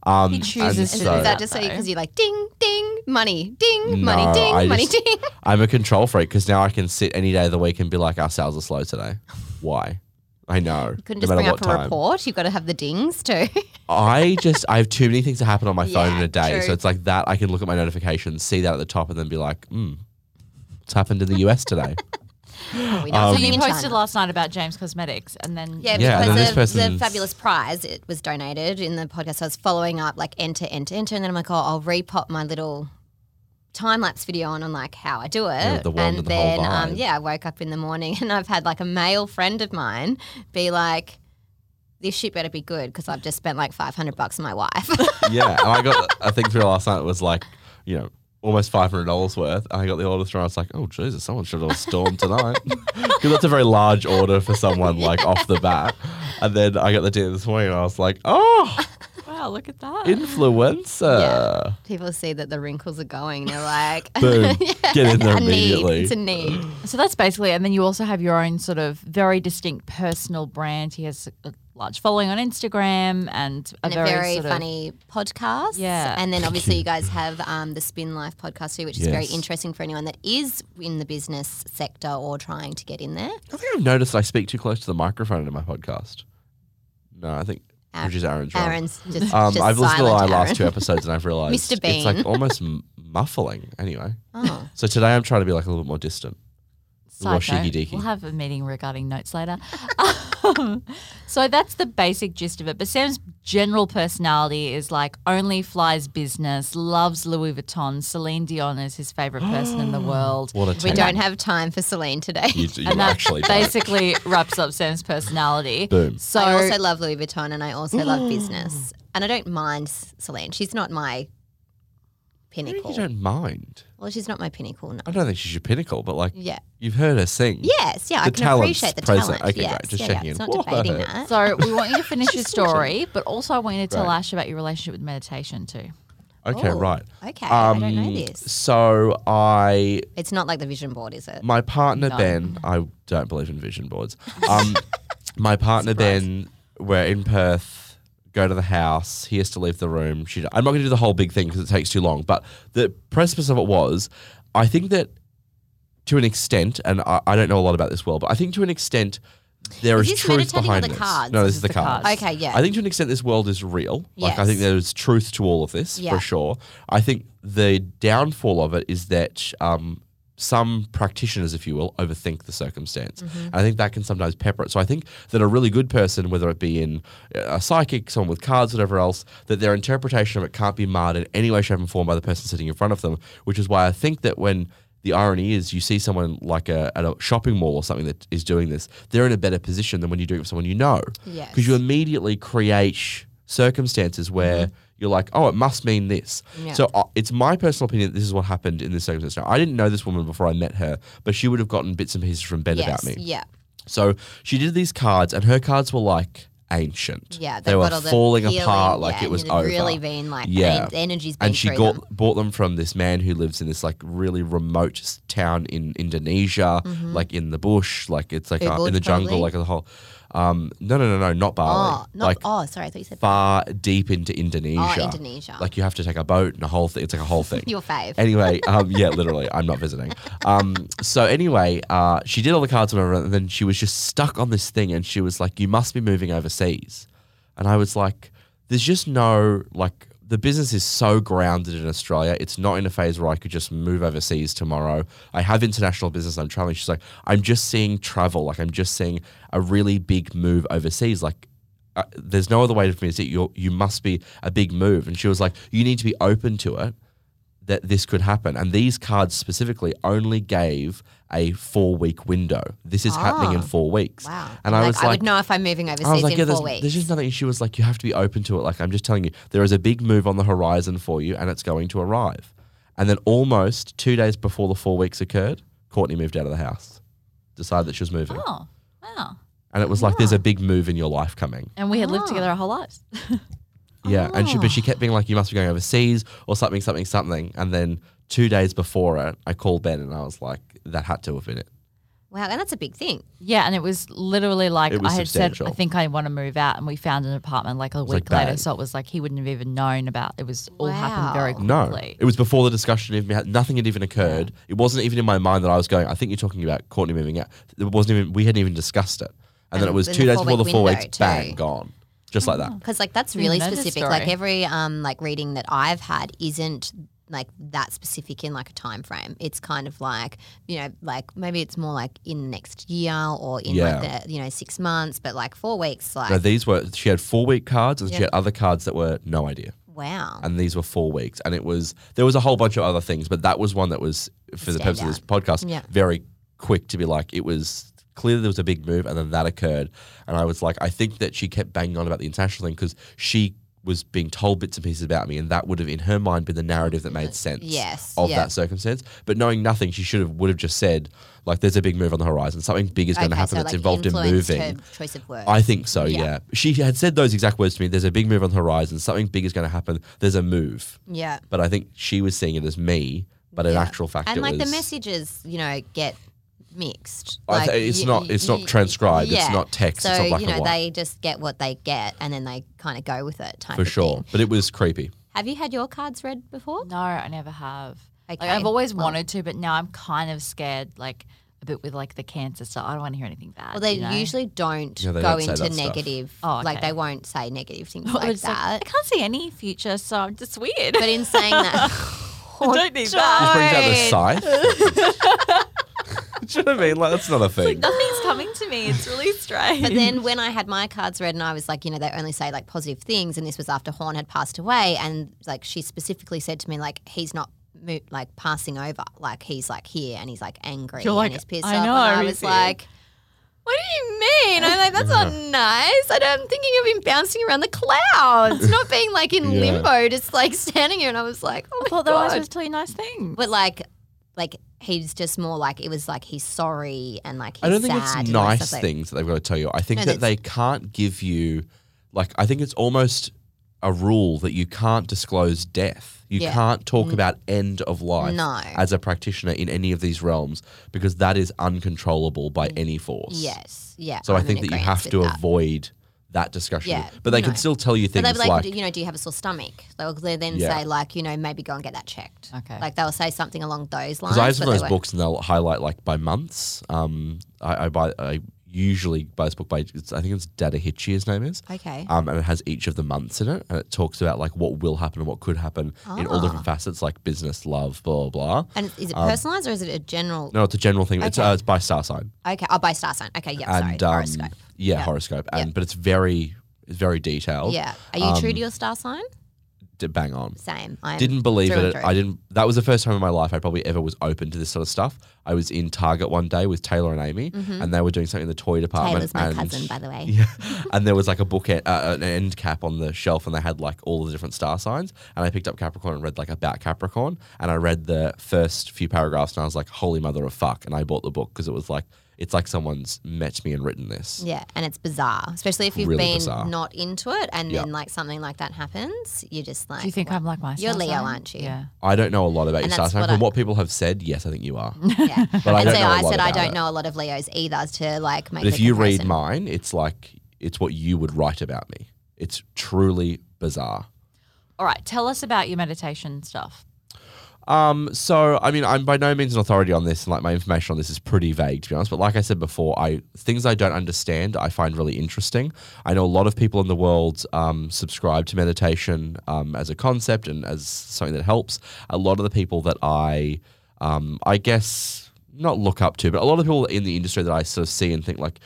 C: Um,
A: He chooses
B: Is,
A: to
B: is
A: So-
B: that just so
A: though.
B: because you're like ding ding money ding
C: No,
B: money ding
C: I
B: money
C: just-
B: ding? (laughs)
C: I'm a control freak because now I can sit any day of the week and be like, our sales are slow today. Why? I know.
B: Couldn't
C: no
B: just
C: matter
B: bring
C: what
B: up a
C: time.
B: report. You've got to have the dings too. (laughs)
C: I just I have too many things that happen on my phone
B: Yeah,
C: in a day,
B: true.
C: so it's like that. I can look at my notifications, see that at the top, and then be like, "Hmm, what's happened in the US today?" (laughs)
B: we know
C: Um,
A: So you posted
B: China.
A: last night about James Cosmetics, and then
B: Yeah,
C: Yeah, then this
B: because the, the fabulous prize it was donated in the podcast. So I was following up like enter, enter, enter, and then I'm like, oh, I'll repop my little time lapse video on on like how I do it.
C: Yeah, the wand
B: and
C: and the whole
B: then um, yeah, I woke up in the morning (laughs) and I've had like a male friend of mine be like. This shit better be good because I've just spent like 500 bucks on my wife.
C: yeah, and I got a thing through last night. It was like, you know, almost five hundred dollars worth. And I got the order through. I was like, "Oh Jesus, someone should have stormed tonight," (laughs) because that's a very large order for someone (laughs) like off the bat. And then I got the DM this morning, and I was like, "Oh,
A: wow, look at that.
C: influencer!"
B: People see that the wrinkles are going. They're like, (laughs)
C: Boom, get in there
B: a need.
C: immediately.
B: It's a need.
A: So that's basically, and then you also have your own sort of very distinct personal brand. He has a large following on Instagram and a
B: and
A: very,
B: a very
A: sort of-
B: funny podcast.
A: Yeah.
B: And then obviously you guys have um, the Spin Life podcast too, which is very interesting for anyone that is in the business sector or trying to get in there.
C: I think I've noticed I speak too close to the microphone in my podcast. No, I think
B: Aaron-
C: producer Aaron's wrong.
B: Aaron's just, (laughs)
C: Um,
B: just
C: I've listened to the last two episodes and I've (laughs) realized
B: Mr.
C: it's like almost m- muffling. Anyway,
B: Oh.
C: so today I'm trying to be like a little bit more distant.
A: Side note. We'll have a meeting regarding notes later. (laughs) Um, so that's the basic gist of it. But Sam's general personality is like only flies business, loves Louis Vuitton. Celine Dion is his favorite person in the (gasps) world.
C: What a
B: We don't have time for Celine today.
C: You, you
A: and that
C: actually don't.
A: basically wraps up Sam's personality.
C: Boom.
A: So
B: I also love Louis Vuitton and I also love (gasps) business. And I don't mind S- Celine. She's not my pinnacle.
C: You don't mind.
B: Well, she's not my pinnacle. No.
C: I don't think she's your pinnacle, but like
B: Yeah.
C: you've heard her sing.
B: Yes. Yeah. I can appreciate the
C: present.
B: talent.
C: Okay,
B: yes.
C: great. Just
B: yeah,
C: checking
B: yeah. It's
C: in.
B: not debating that.
A: So we want you to finish your story, but also I want you to tell
C: Right.
A: Ash about your relationship with meditation too.
C: Okay,
B: Oh,
C: right.
B: Okay. I don't know
C: Um,
B: this.
C: So I
B: It's not like the vision board, is it?
C: my partner
A: No.
C: Ben, I don't believe in vision boards. Um, (laughs) my partner
A: Surprise.
C: Ben, we're in Perth. Go to the house. He has to leave the room. She, I'm not going to do the whole big thing because it takes too long. But the precipice of it was, I think that to an extent, and I, I don't know a lot about this world, but I think to an extent there
B: Is
C: is, truth behind
B: the
C: this.
B: cards?
C: No, this
A: This
C: is
A: is
C: the
A: the
C: cards.
A: cards.
B: Okay, yeah.
C: I think to an extent this world is real. Like I think there's truth to all of this
B: Yeah.
C: for sure. I think the downfall of it is that um, some practitioners, if you will, overthink the circumstance.
B: Mm-hmm.
C: And I think that can sometimes pepper it. So I think that a really good person, whether it be in uh, a psychic, someone with cards, whatever else, that their interpretation of it can't be marred in any way, shape, and form by the person sitting in front of them. Which is why I think that when the irony is you see someone like a, at a shopping mall or something that is doing this, they're in a better position than when you do it with someone you know.
B: Yes.
C: Because you immediately create circumstances where you're like, oh, it must mean this.
B: Mm-hmm. Yeah.
C: So uh, it's my personal opinion that this is what happened in this circumstance. Now, I didn't know this woman before I met her, but she would have gotten bits and pieces from Ben
B: yes.
C: about me.
B: Yeah.
C: So she did these cards, and her cards were like ancient.
B: Yeah.
C: they were
B: the
C: falling
B: healing,
C: apart like
B: yeah,
C: it was over.
B: really been like,
C: Yeah.
B: the energy's been
C: and she got,
B: them.
C: bought them from this man who lives in this like really remote town in Indonesia, like in the bush, like it's like uh, in the jungle,
B: Mm-hmm. probably?
C: like a whole. Um, no, no, no, no, not Bali.
B: Oh, not,
C: like
B: oh, sorry. I thought you said
C: far deep into Indonesia.
B: Oh, Indonesia.
C: Like you have to take a boat and a whole thing. It's like a whole thing. (laughs)
B: your fave.
C: Anyway, (laughs) um, yeah, literally, I'm not visiting. Um, so anyway, uh, she did all the cards and whatever, and then she was just stuck on this thing, and she was like, "You must be moving overseas," and I was like, "There's just no like." The business is so grounded in Australia. It's not in a phase where I could just move overseas tomorrow. I have international business. I'm traveling. She's like, I'm just seeing travel. Like I'm just seeing a really big move overseas. Like uh, there's no other way for me to see it. You you must be a big move. And she was like, you need to be open to it that this could happen. And these cards specifically only gave a four week window. This is happening in
B: Ah.
C: four weeks.
B: Wow.
C: And I was like, I
B: would know if I'm moving overseas
C: I was like,
B: in
C: yeah,
B: four
C: there's,
B: weeks.
C: there's just nothing. She was like, you have to be open to it. Like, I'm just telling you, there is a big move on the horizon for you and it's going to arrive. And then almost two days before the four weeks occurred, Courtney moved out of the house, decided that she was moving.
A: Oh, wow.
C: And it was like, there's a big move in your life coming.
A: And we had lived
B: Ah.
A: together our whole lives. (laughs)
C: Yeah, and she but she
B: Oh.
C: kept being like, "You must be going overseas or something, something, something." And then two days before it, I called Ben and I was like, "That had to have been it."
B: wow, and that's a big thing.
A: Yeah, and it was literally like
C: It was
A: I had said,
C: substantial.
A: I think I want to move out, and we found an apartment like a week
C: like,
A: later.
C: bang.
A: So it was like he wouldn't have even known about. It was all happened very quickly.
C: No, it was before the discussion even had nothing had even occurred. It wasn't even in my mind that I was going. I think you're talking about Courtney moving out. It wasn't even. We hadn't even discussed it. And, then it was
B: in
C: two
B: the
C: days before the four
B: window
C: weeks, bang, gone, just like that.
B: because like that's really
A: know this
B: specific. Like every um like reading that I've had isn't like that specific in like a time frame. It's kind of like you know like maybe it's more like in the next year or in
C: Yeah.
B: like the you know six months, but like four weeks. Like
C: No, these were. She had four week cards and she
B: Yeah.
C: had other cards that were no idea.
B: wow,
C: and these were four weeks. And it was there was a whole bunch of other things, but that was one that was for the
B: Stand
C: purpose of this podcast
B: Yeah.
C: very quick to be like it was clear there was a big move, and then that occurred, and I was like, I think that she kept banging on about the international thing because she was being told bits and pieces about me, and that would have in her mind been the narrative that made sense
B: Yes,
C: of
B: yeah.
C: that circumstance. But knowing nothing, she should have would have just said like, "There's a big move on the horizon. Something big is going to
B: Okay,
C: happen
B: so,
C: that's
B: like,
C: involved in moving."
B: choice of words.
C: I think so,
B: Yeah.
C: yeah. She had said those exact words to me. There's a big move on the horizon. Something big is going to happen. There's a move.
B: yeah.
C: But I think she was seeing it as me, but in
B: Yeah.
C: actual fact,
B: and like
C: was.
B: the messages, you know, get mixed. Like,
C: th- it's
B: y-
C: not-
B: y-
C: it's not
B: y-
C: transcribed, it's not text,
B: So
C: it's not black
B: you
C: and
B: know,
C: white.
B: they just get what they get, and then they kind of go with it. Type
C: for
B: of
C: sure.
B: Thing.
C: But it was creepy.
B: Have you had your cards read before?
A: No, I never have.
B: Okay,
A: Like I've always
B: well-
A: wanted to, but now I'm kind of scared. Like a bit with like the cancer stuff. I don't want to hear anything bad.
B: Well, they
A: you know?
B: usually don't
C: Yeah, they
B: go
C: don't
B: into negative.
A: Oh,
B: Like they won't say negative things
A: Well,
B: like
A: it's like,
B: that.
A: I can't see any future, so I'm just weird.
B: but in saying that, (laughs)
A: I don't need (laughs)
C: Just brings out the scythe. (laughs) (laughs) Do you know what I mean? Like that's not a thing.
A: Nothing's coming to me. It's really (laughs) strange.
B: But then when I had my cards read and I was like, you know, they only say like positive things, and this was after Horn had passed away, and like she specifically said to me like he's not mo- like passing over, like he's like here and he's like angry
A: You're like,
B: and he's pissed
A: I
B: off.
A: know,
B: and I was
A: here.
B: like. What do you mean? I'm like, that's not (laughs) nice. I don't- I'm thinking of him bouncing around the clouds, not being like in
C: Yeah.
B: limbo, just like standing here. And I was like, oh
A: I
B: my
A: thought they were
B: god.
A: supposed to tell you nice things.
B: But like, like he's just more like it was like he's sorry and like he's
C: I don't think
B: sad
C: it's
B: and
C: nice
B: stuff, like-
C: things that they've got to tell you. I think
B: No,
C: that they can't give you, like, I think it's almost a rule that you can't disclose death. You
B: Yeah.
C: can't talk mm. about end of life
B: No.
C: as a practitioner in any of these realms because that is uncontrollable by mm. any force.
B: Yes, yeah.
C: So i
B: I'm in
C: think that you
B: agreeance
C: have
B: with
C: to
B: that.
C: avoid that discussion.
B: Yeah,
C: But they
B: no.
C: can still tell you
B: But
C: things
B: they'll be like,
C: like,
B: you know, do you have a sore stomach? They'll they'll then
C: Yeah.
B: say like, you know, maybe go and get that checked.
A: Okay.
B: Like they'll say something along those lines.
C: because I have some of those books and they'll highlight like by months. Um, I, I buy, I usually buy this book by, it's, I think it's Dadhichi, his name is.
B: Okay.
C: Um, and it has each of the months in it, and it talks about like what will happen and what could happen in all
B: Ah.
C: different facets, like business, love, blah blah. blah.
B: and is it
C: um,
B: personalized or is it a general?
C: No, it's a general thing. It's uh, it's by star sign
B: Okay. Oh, by star sign. Okay. Yeah. sorry.
C: um,
B: Horoscope.
C: yeah,
B: Yeah.
C: horoscope, and but it's very it's very detailed.
B: Yeah. Are you true
C: um,
B: to your star sign?
C: Bang on.
B: Same. I
C: Didn't believe
B: through and
C: it.
B: through.
C: I didn't. That was the first time in my life I probably ever was open to this sort of stuff. I was in Target one day with Taylor and Amy, and they were doing something in the toy department.
B: Mm-hmm. Taylor's my
C: and
B: cousin, by the way. (laughs)
C: Yeah, and there was like a book, e- uh, an end cap on the shelf, and they had like all the different star signs. And I picked up Capricorn and read like about Capricorn, and I read the first few paragraphs, and I was like, "Holy mother of fuck!" And I bought the book because it was like, it's like someone's met me and written this.
B: Yeah, and it's bizarre, especially if you've
C: Really
B: been
C: bizarre.
B: not into it, and
C: Yeah.
B: then like something like that happens. You're just like,
A: Do you think
B: what?
A: I'm like my
B: You're Leo,
A: sign?
B: aren't you?
A: Yeah.
C: I don't know a lot about your
B: And
C: star sign. From what people have said, yes, I think you are. (laughs)
B: Yeah.
C: But I
B: and
C: don't
B: so
C: know a
B: I
C: lot
B: said I don't
C: it.
B: know a lot of Leos either to like make.
C: But if
B: the
C: you read mine, it's like it's what you would write about me. It's truly bizarre.
A: All right. Tell us about your meditation stuff.
C: Um, so I mean, I'm by no means an authority on this, and like my information on this is pretty vague, to be honest. But like I said before, I things I don't understand, I find really interesting. I know a lot of people in the world um, subscribe to meditation um, as a concept and as something that helps. A lot of the people that I, um, I guess, not look up to, but a lot of people in the industry that I sort of see and think like,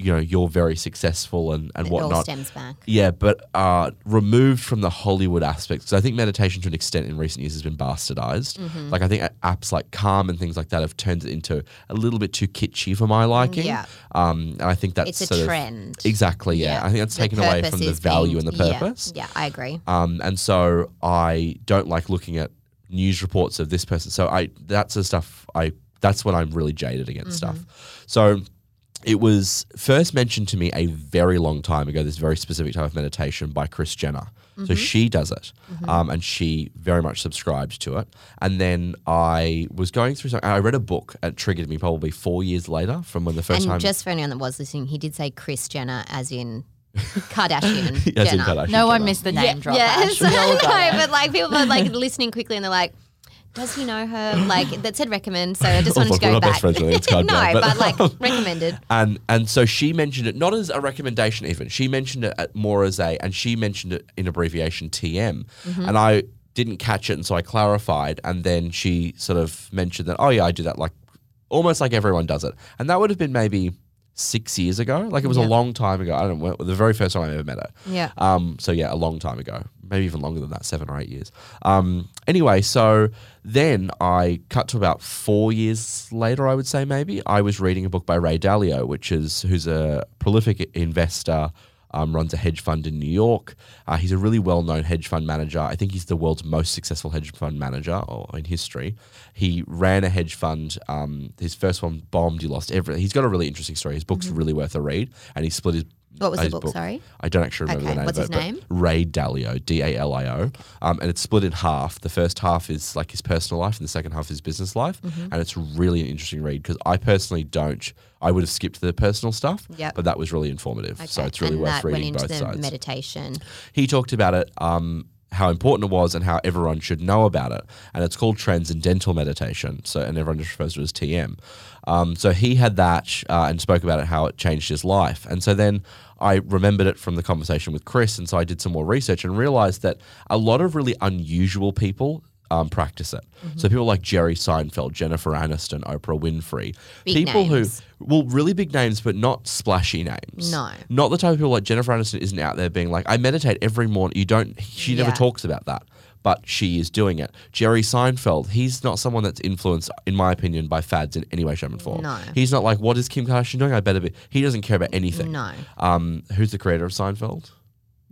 C: you, know, you're very successful and and
B: it all
C: whatnot.
B: stems back.
C: Yeah, but uh, removed from the Hollywood aspects. Because I think meditation to an extent in recent years has been bastardized.
B: Mm-hmm.
C: Like I think apps like Calm and things like that have turned it into a little bit too kitschy for my liking.
B: Yeah.
C: Um, and I think that's
B: It's a
C: sort of-
B: trend.
C: exactly. Yeah. I think that's
B: The
C: taken away from the value
B: being-
C: and the
B: yeah,
C: purpose.
B: Yeah, I agree.
C: Um, and so I don't like looking at news reports of this person. So I that's the stuff I that's when I'm really jaded against
B: Mm-hmm.
C: stuff. So it was first mentioned to me a very long time ago. This very specific type of meditation by Kris Jenner.
B: Mm-hmm.
C: So she does it, um, and she very much subscribed to it. And then I was going through something. I read a book. It triggered me probably four years later from when the first
B: And
C: time.
B: just for anyone that was listening, he did say Kris Jenner, as in Kardashian. (laughs)
C: As in
B: Jenner.
C: Kardashian
A: No one missed the name drop.
B: Yes,
A: Ash. We all
B: I
A: got
B: know,
A: it.
B: but like people are like listening quickly and they're like, does he know her? Like that said recommend. So I just wanted to
C: we're
B: go
C: not
B: back.
C: best friends, really. It's kind of (laughs)
B: no,
C: but-
B: but, like (laughs) recommended.
C: And and so she mentioned it not as a recommendation even. She mentioned it at- more as a and she mentioned it in abbreviation TM.
B: Mm-hmm.
C: And I didn't catch it and so I clarified and then she sort of mentioned that oh yeah, I do that like almost like everyone does it. And that would have been maybe 6 years ago. Like it was
B: Yeah.
C: a long time ago. I don't know, the very first time I ever met her.
B: Yeah.
C: Um, so yeah, a long time ago, maybe even longer than that, seven or eight years. Um, anyway, so then I cut to about four years later, I would say maybe. I was reading a book by Ray Dalio, which is who's a prolific investor. Um, runs a hedge fund in New York. Uh, he's a really well-known hedge fund manager. I think he's the world's most successful hedge fund manager in history. He ran a hedge fund. Um, his first one bombed. He lost everything. He's got a really interesting story. His book's really worth a read, and he split his.
B: What was the
C: his
B: book, sorry?
C: I don't actually remember
B: Okay,
C: the name.
B: what's
C: of
B: his
C: it, but
B: name?
C: Ray Dalio, D A L I O, um, and it's split in half. The first half is like his personal life, and the second half is business life,
B: Mm-hmm.
C: and it's really an interesting read because I personally don't. I would have skipped the personal stuff,
B: Yep.
C: but that was really informative. So it's really
B: and
C: worth reading
B: into
C: both sides.
B: meditation.
C: he talked about it, um, how important it was, and how everyone should know about it. And it's called transcendental meditation. So, and everyone just refers to it as TM. Um, so he had that uh, and spoke about it, how it changed his life. And so then I remembered it from the conversation with Kris, and so I did some more research and realized that a lot of really unusual people um, practice it. So people like Jerry Seinfeld, Jennifer Aniston, Oprah Winfrey,
B: Big
C: people
B: names.
C: who well, really big names, but not splashy names.
B: No.
C: not the type of people like Jennifer Aniston isn't out there being like, I meditate every morning. You don't. She never
B: Yeah.
C: talks about that. But she is doing it. Jerry Seinfeld, he's not someone that's influenced, in my opinion, by fads in any way, shape, and form.
B: No.
C: He's not like, what is Kim Kardashian doing? I better be. He doesn't care about anything.
B: No.
C: Um, who's the creator of Seinfeld?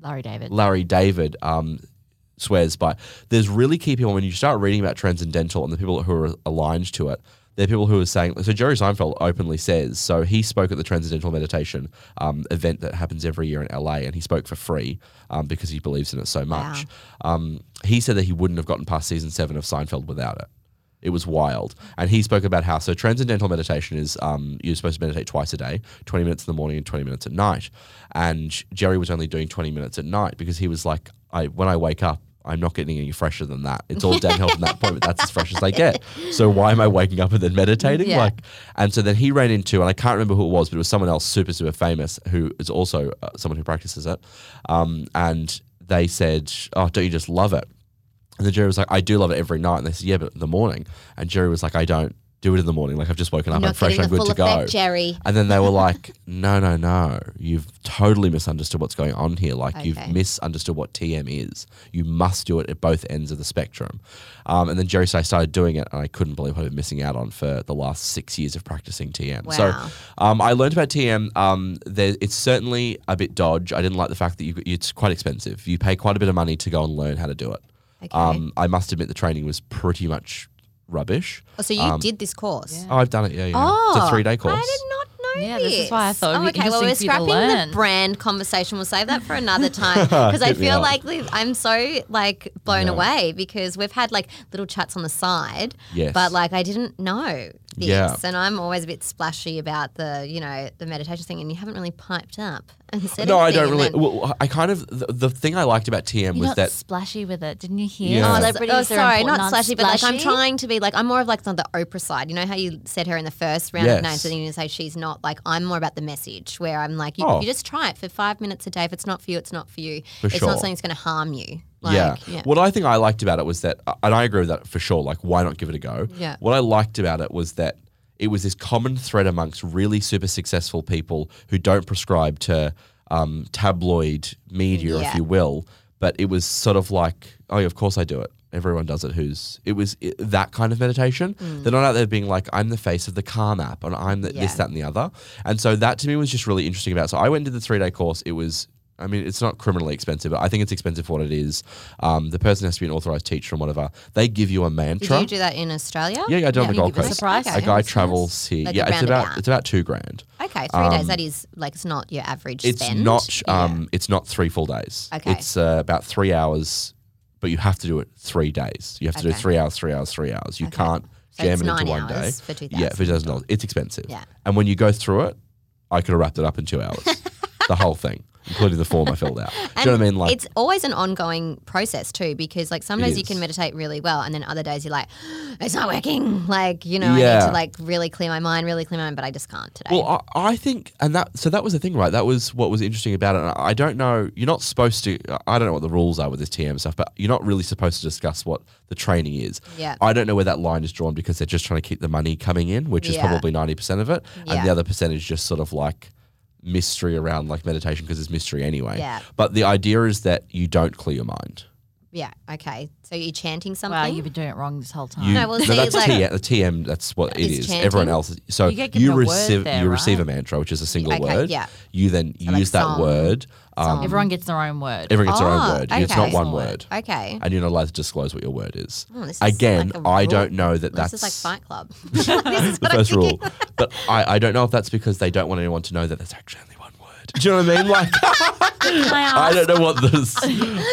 A: Larry David.
C: Larry David um, swears by. There's really key people when you start reading about transcendental and the people who are aligned to it. They're people who are saying. So Jerry Seinfeld openly says. So he spoke at the Transcendental Meditation um, event that happens every year in LA, and he spoke for free um, because he believes in it so much. Um, he said that he wouldn't have gotten past season seven of Seinfeld without it. It was wild. And he spoke about how so transcendental meditation is um, you're supposed to meditate twice a day, 20 minutes in the morning and 20 minutes at night. And Jerry was only doing 20 minutes at night because he was like, I when I wake up, I'm not getting any fresher than that. It's all (laughs) downhill from that point, but that's as fresh as they get. So why am I waking up and then meditating?
B: Yeah.
C: Like, and so then he ran into, and I can't remember who it was, but it was someone else super super famous who is also uh, someone who practices it. Um, and they said, "Oh, don't you just love it?" And the Jerry was like, I do love it every night. And they said, Yeah, but in the morning. And Jerry was like, I don't do it in the morning. Like I've just woken up, I'm fresh, I'm good to go.
B: effect, Jerry.
C: And then they were like, (laughs) No, no, no. You've totally misunderstood what's going on here. Like
B: Okay.
C: you've misunderstood what TM is. You must do it at both ends of the spectrum. Um, and then Jerry said I started doing it and I couldn't believe what I've been missing out on for the last six years of practicing TM.
B: Wow.
C: So um, I learned about TM. Um, there, it's certainly a bit dodge. I didn't like the fact that you, it's quite expensive. You pay quite a bit of money to go and learn how to do it.
B: Okay.
C: Um, I must admit the training was pretty much rubbish.
B: Oh, so you
C: um,
B: did this course?
C: Oh, I've done it. Yeah, yeah.
B: Oh,
C: it's a three day course.
B: I did not know
A: Yeah,
B: this.
A: this is why I thought it'd
B: Oh,
A: be
B: okay, well, we're
A: interesting for you to
B: scrapping
A: learn.
B: the brand conversation. We'll save that for another (laughs) time because I
C: Hit me
B: feel
C: up.
B: like Liz, I'm so like blown
C: No.
B: away because we've had like little chats on the side,
C: Yes.
B: but like I didn't know this,
C: Yeah.
B: and I'm always a bit splashy about the you know the meditation thing, and you haven't really piped up and said
C: No, I don't really. Well, I kind of the, the thing I liked about TM
A: You're
C: was
A: not
C: that
A: splashy with it, didn't you hear?
C: Yeah.
B: Oh,
A: Celebrities
B: oh,
A: are
B: sorry,
A: important,
B: not splashy, but like I'm
A: splashy.
B: trying to be like I'm more of like on the Oprah side. You know how you said her in the first round
C: Yes.
B: of names, and then you say she's not. Like I'm more about the message, where I'm like, you,
C: Oh.
B: you just try it for five minutes a day. If it's not for you, it's not for you.
C: For
B: it's
C: sure.
B: not something that's going to harm you. Like,
C: yeah.
B: yeah.
C: What I think I liked about it was that, uh, and I agree with that for sure. Like, why not give it a go?
B: Yeah.
C: What I liked about it was that it was this common thread amongst really super successful people who don't prescribe to um, tabloid media,
B: Yeah.
C: if you will. But it was sort of like, oh, yeah, of course I do it. Everyone does it. Who's it was i that kind of meditation. They're not out there being like, I'm the face of the Calm app, and I'm the,
B: Yeah.
C: this, that, and the other. And so that to me was just really interesting about. It. So I went and did the three day course. It was I mean, it's not criminally expensive, but I think it's expensive for what it is. Um, the person has to be an authorized teacher and whatever. They give you a mantra.
B: Did you do that in Australia?
C: yeah, yeah, I did on the Gold
A: give us a
C: Coast.
A: price.
C: A guy travels here.
B: Like
C: yeah, it's about
B: roundabout.
C: it's about two grand.
B: Okay, three days. That is like it's not your average
C: Um, It's
B: spend.
C: not.
B: Yeah.
C: Um, it's not three full days.
B: Okay.
C: It's uh, about three hours, but you have to do it three days. You have to do three hours, three hours, three hours. You
B: Okay.
C: can't
B: So
C: jam it into one day.
B: for
C: Yeah, for two thousand dollars.
B: $2,000.
C: It's expensive.
B: Yeah.
C: And when you go through it, I could have wrapped it up in two hours. (laughs) the whole thing, including the form I filled out. (laughs) Do you know what I mean? Like
B: it's always an ongoing process too, because like some days you can meditate really well, and then other days you're like, (gasps) it's not working. Like you know, I need to like really clear my mind, really clear my mind, but I just can't today.
C: Well, I, I think, and that so that was the thing, right? That was what was interesting about it. And I don't know. You're not supposed to. I don't know what the rules are with this TM stuff, but you're not really supposed to discuss what the training is.
B: Yeah.
C: I don't know where that line is drawn because they're just trying to keep the money coming in, which is probably ninety percent of it,
B: Yeah.
C: and the other percentage just sort of like mystery around like meditation because it's mystery anyway.
B: Yeah.
C: But the idea is that you don't clear your mind.
B: yeah, okay. So you're chanting something.
A: Wow, you've been doing it wrong this whole time.
C: You,
B: No, well, see,
C: that's
B: like-
C: TM, the TM. That's what it
B: Is
C: is.
B: chanting?
C: Everyone else. So
A: You get given
C: you
A: a word
C: receive
A: there,
C: you receive a
A: right?
C: mantra, which is a single
B: Okay,
C: word.
B: yeah.
C: You then
B: like
C: use that
B: song.
C: word. Um,
A: Everyone gets their own word.
C: everyone gets their own
B: Oh,
C: word. It's not
B: okay.
C: one word,
B: okay.
C: and you're not allowed to disclose what your word is.
B: Oh, this is
C: Again,
B: like a
C: I
B: rule.
C: don't know that
B: This
C: that's
B: is like Fight Club. (laughs) (laughs) this is
C: the
B: what I'm
C: first
B: thinking.
C: rule. But I, I don't know if that's because they don't want anyone to know that there's actually only one. Do you know what I mean? Like (laughs)
A: I? (laughs)
C: I don't know what this.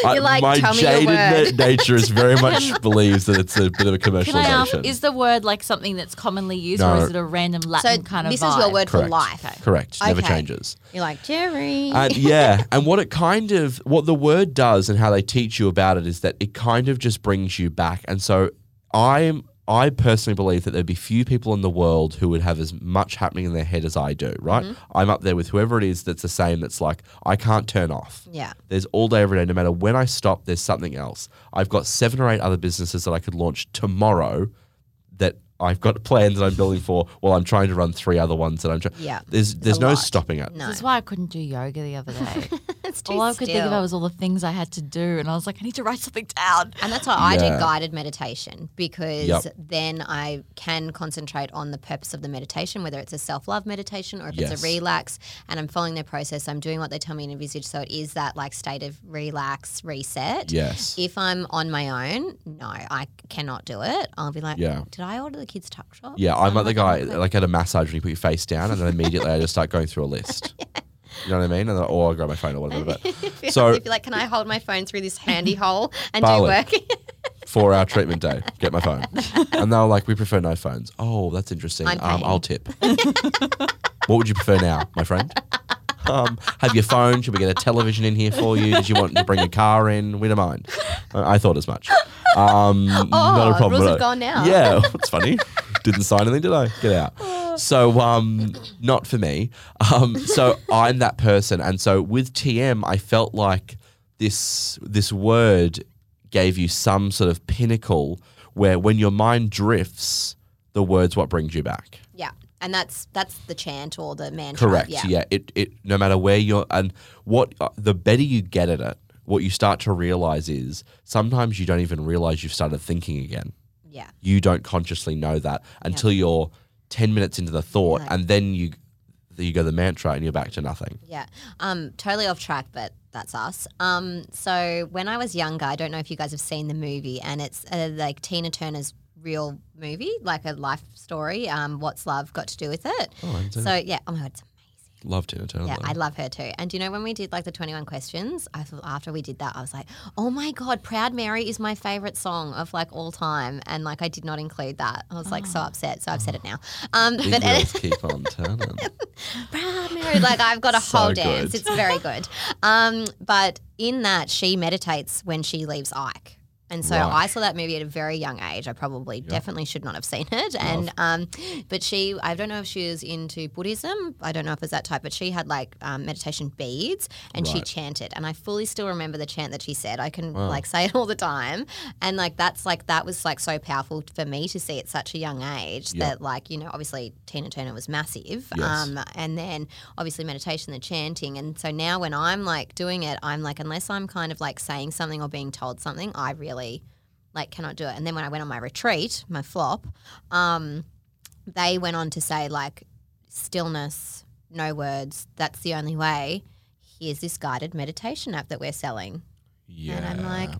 C: I,
B: like,
C: my
B: "Tell me your
C: jaded
B: word."
C: na- (laughs) nature is very much believes that it's a bit of a
A: Can I ask?
C: commercialization.
A: Is the word like something that's commonly used,
C: No.
A: or is it a random
B: So
A: Latin kind of word?
B: this
A: vibe?
B: is your word for
C: Correct.
B: life.
C: Correct. Never
B: Okay.
C: changes.
B: You're like Jerry.
C: And yeah, and what it kind of what the word does and how they teach you about it is that it kind of just brings you back. And so I'm I personally believe that there'd be few people in the world who would have as much happening in their head as I do, right?
B: Mm-hmm.
C: I'm up there with whoever it is that's the same that's like, I can't turn off.
B: Yeah.
C: There's all day, every day, no matter when I stop, there's something else. I've got seven or eight other businesses that I could launch tomorrow I've got plans that I'm building for while I'm trying to run three other ones that I'm trying.
B: Yeah.
C: There's there's no
B: lot.
C: stopping it.
B: No.
A: This is why I couldn't do yoga the other day. (laughs)
B: it's too
A: all I could think
B: still.
A: about was all the things I had to do, and I was like, I need to write something down.
B: And that's why I do guided meditation because
C: Yep.
B: then I can concentrate on the purpose of the meditation, whether it's a self love meditation or if it's a relax. And I'm following their process. I'm doing what they tell me in Envisage. So it is that like state of relax, reset.
C: Yes.
B: If I'm on my own, no, I cannot do it. I'll be like,
C: Yeah.
B: did I order the kids' tuck shop?
C: Yeah, I'm like the guy,
B: okay.
C: like at a massage when you put your face down, and then immediately I just start going through a list. (laughs) You know what I mean? And then, or I grab my phone or whatever. But (laughs) so
B: if you're like, can I hold my phone through this handy (laughs) hole and do work?
C: four hour treatment day, get my phone. And they're like, we prefer no phones. Oh, that's interesting. Um. I'll tip. what would you prefer now, my friend? Um, have your phone? Should we get a television in here for you? Did you want to bring a car in? We don't mind. I I thought as much. Um, (laughs) not a problem.
B: rules have gone now.
C: Yeah, (laughs) it's funny. Didn't sign anything, did I? Get out. (sighs) So, um, not for me. Um, so I'm that person, and so with TM, I felt like this this word gave you some sort of pinnacle where, when your mind drifts, the word's what brings you back.
B: Yeah. And that's that's the chant or the mantra.
C: Correct.
B: Yeah.
C: Yeah. It it no matter where you're and what uh, the better you get at it, what you start to realize is sometimes you don't even realize you've started thinking again.
B: Yeah.
C: You don't consciously know that until you're ten minutes into the thought,
B: Right.
C: and then you you go the mantra and you're back to nothing.
B: Yeah. Um, totally off track, but that's us. Um, so when I was younger, I don't know if you guys have seen the movie, and it's uh, like Tina Turner's real movie, like a life story. Um, What's love got to do with it?
C: Oh, I haven't seen
B: so yeah, oh my god, it's amazing.
C: Love Tina Turner.
B: Yeah,
C: though.
B: I love her too. And do you know when we did like the 21 questions, I thought after we did that, I was like, oh my God, Proud Mary is my favorite song of like all time. And like I did not include that. I was like so upset. So I've said it now. Um,
C: Big
B: but
C: wheels (laughs) keep on turning. (laughs)
B: Proud Mary, like I've got a
C: So
B: whole
C: good.
B: dance. It's very good. Um, but in that, she meditates when she leaves Ike. And so
C: Right.
B: I saw that movie at a very young age. I probably definitely should not have seen it. And um, but she, I don't know if she was into Buddhism. I don't know if it was that type, but she had like um, meditation beads and she chanted. And I fully still remember the chant that she said. I can like (laughs) say it all the time. And like that's like that was like so powerful for me to see at such a young age
C: Yeah.
B: that like you know obviously Tina Turner was massive.
C: Yes.
B: Um, and then obviously meditation, the chanting. And so now when I'm like doing it, I'm like, unless I'm kind of like saying something or being told something, I really like cannot do it. And then when I went on my retreat, my flop, um, they went on to say like stillness, no words, that's the only way. Here's this guided meditation app that we're selling.
C: Yeah.
B: And I'm like,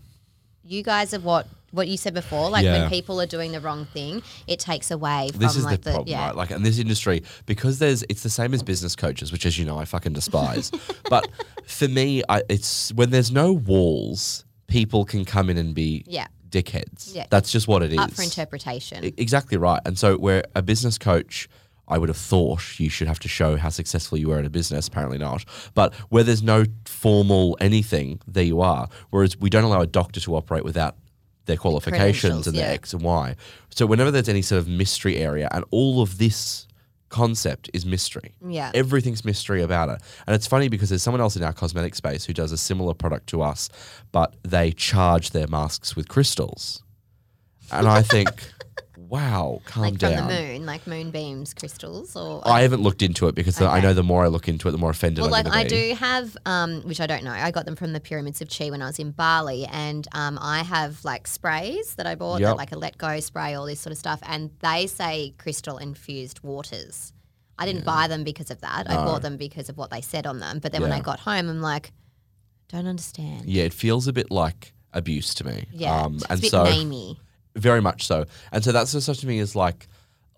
B: you guys are what what you said before, like
C: Yeah.
B: when people are doing the wrong thing, it takes away from
C: this is
B: like
C: the problem,
B: yeah.
C: right? Like in this industry, because there's it's the same as business coaches, which as you know I fucking despise. (laughs) but for me, I, it's when there's no walls, people can come in and be
B: Yeah.
C: dickheads.
B: Yeah.
C: That's just what it is.
B: up for interpretation.
C: E- Exactly right. And so, where a business coach, I would have thought you should have to show how successful you were in a business. Apparently not. But where there's no formal anything, there you are. Whereas we don't allow a doctor to operate without their qualifications
B: credentials,
C: and their
B: yeah.
C: X and Y. So whenever there's any sort of mystery area, and all of this concept is mystery.
B: Yeah.
C: Everything's mystery about it. And it's funny because there's someone else in our cosmetic space who does a similar product to us, but they charge their masks with crystals. And I think, (laughs) wow, calm
B: like from the moon, like moonbeams, crystals, or
C: I haven't looked into it because the- I know the more I look into it, the more offended
B: well,
C: I'm
B: like I
C: be.
B: do have, um, which I don't know. I got them from the pyramids of Chi when I was in Bali, and um, I have like sprays that I bought,
C: Yep.
B: that, like a let go spray, all this sort of stuff, and they say crystal infused waters. I didn't buy them because of that. I bought them because of what they said on them. But then when I got home, I'm like, don't understand.
C: Yeah, it feels a bit like abuse to me.
B: Yeah,
C: Um,
B: it's
C: and so
B: namey.
C: Very much so. And so that's just such to me is like,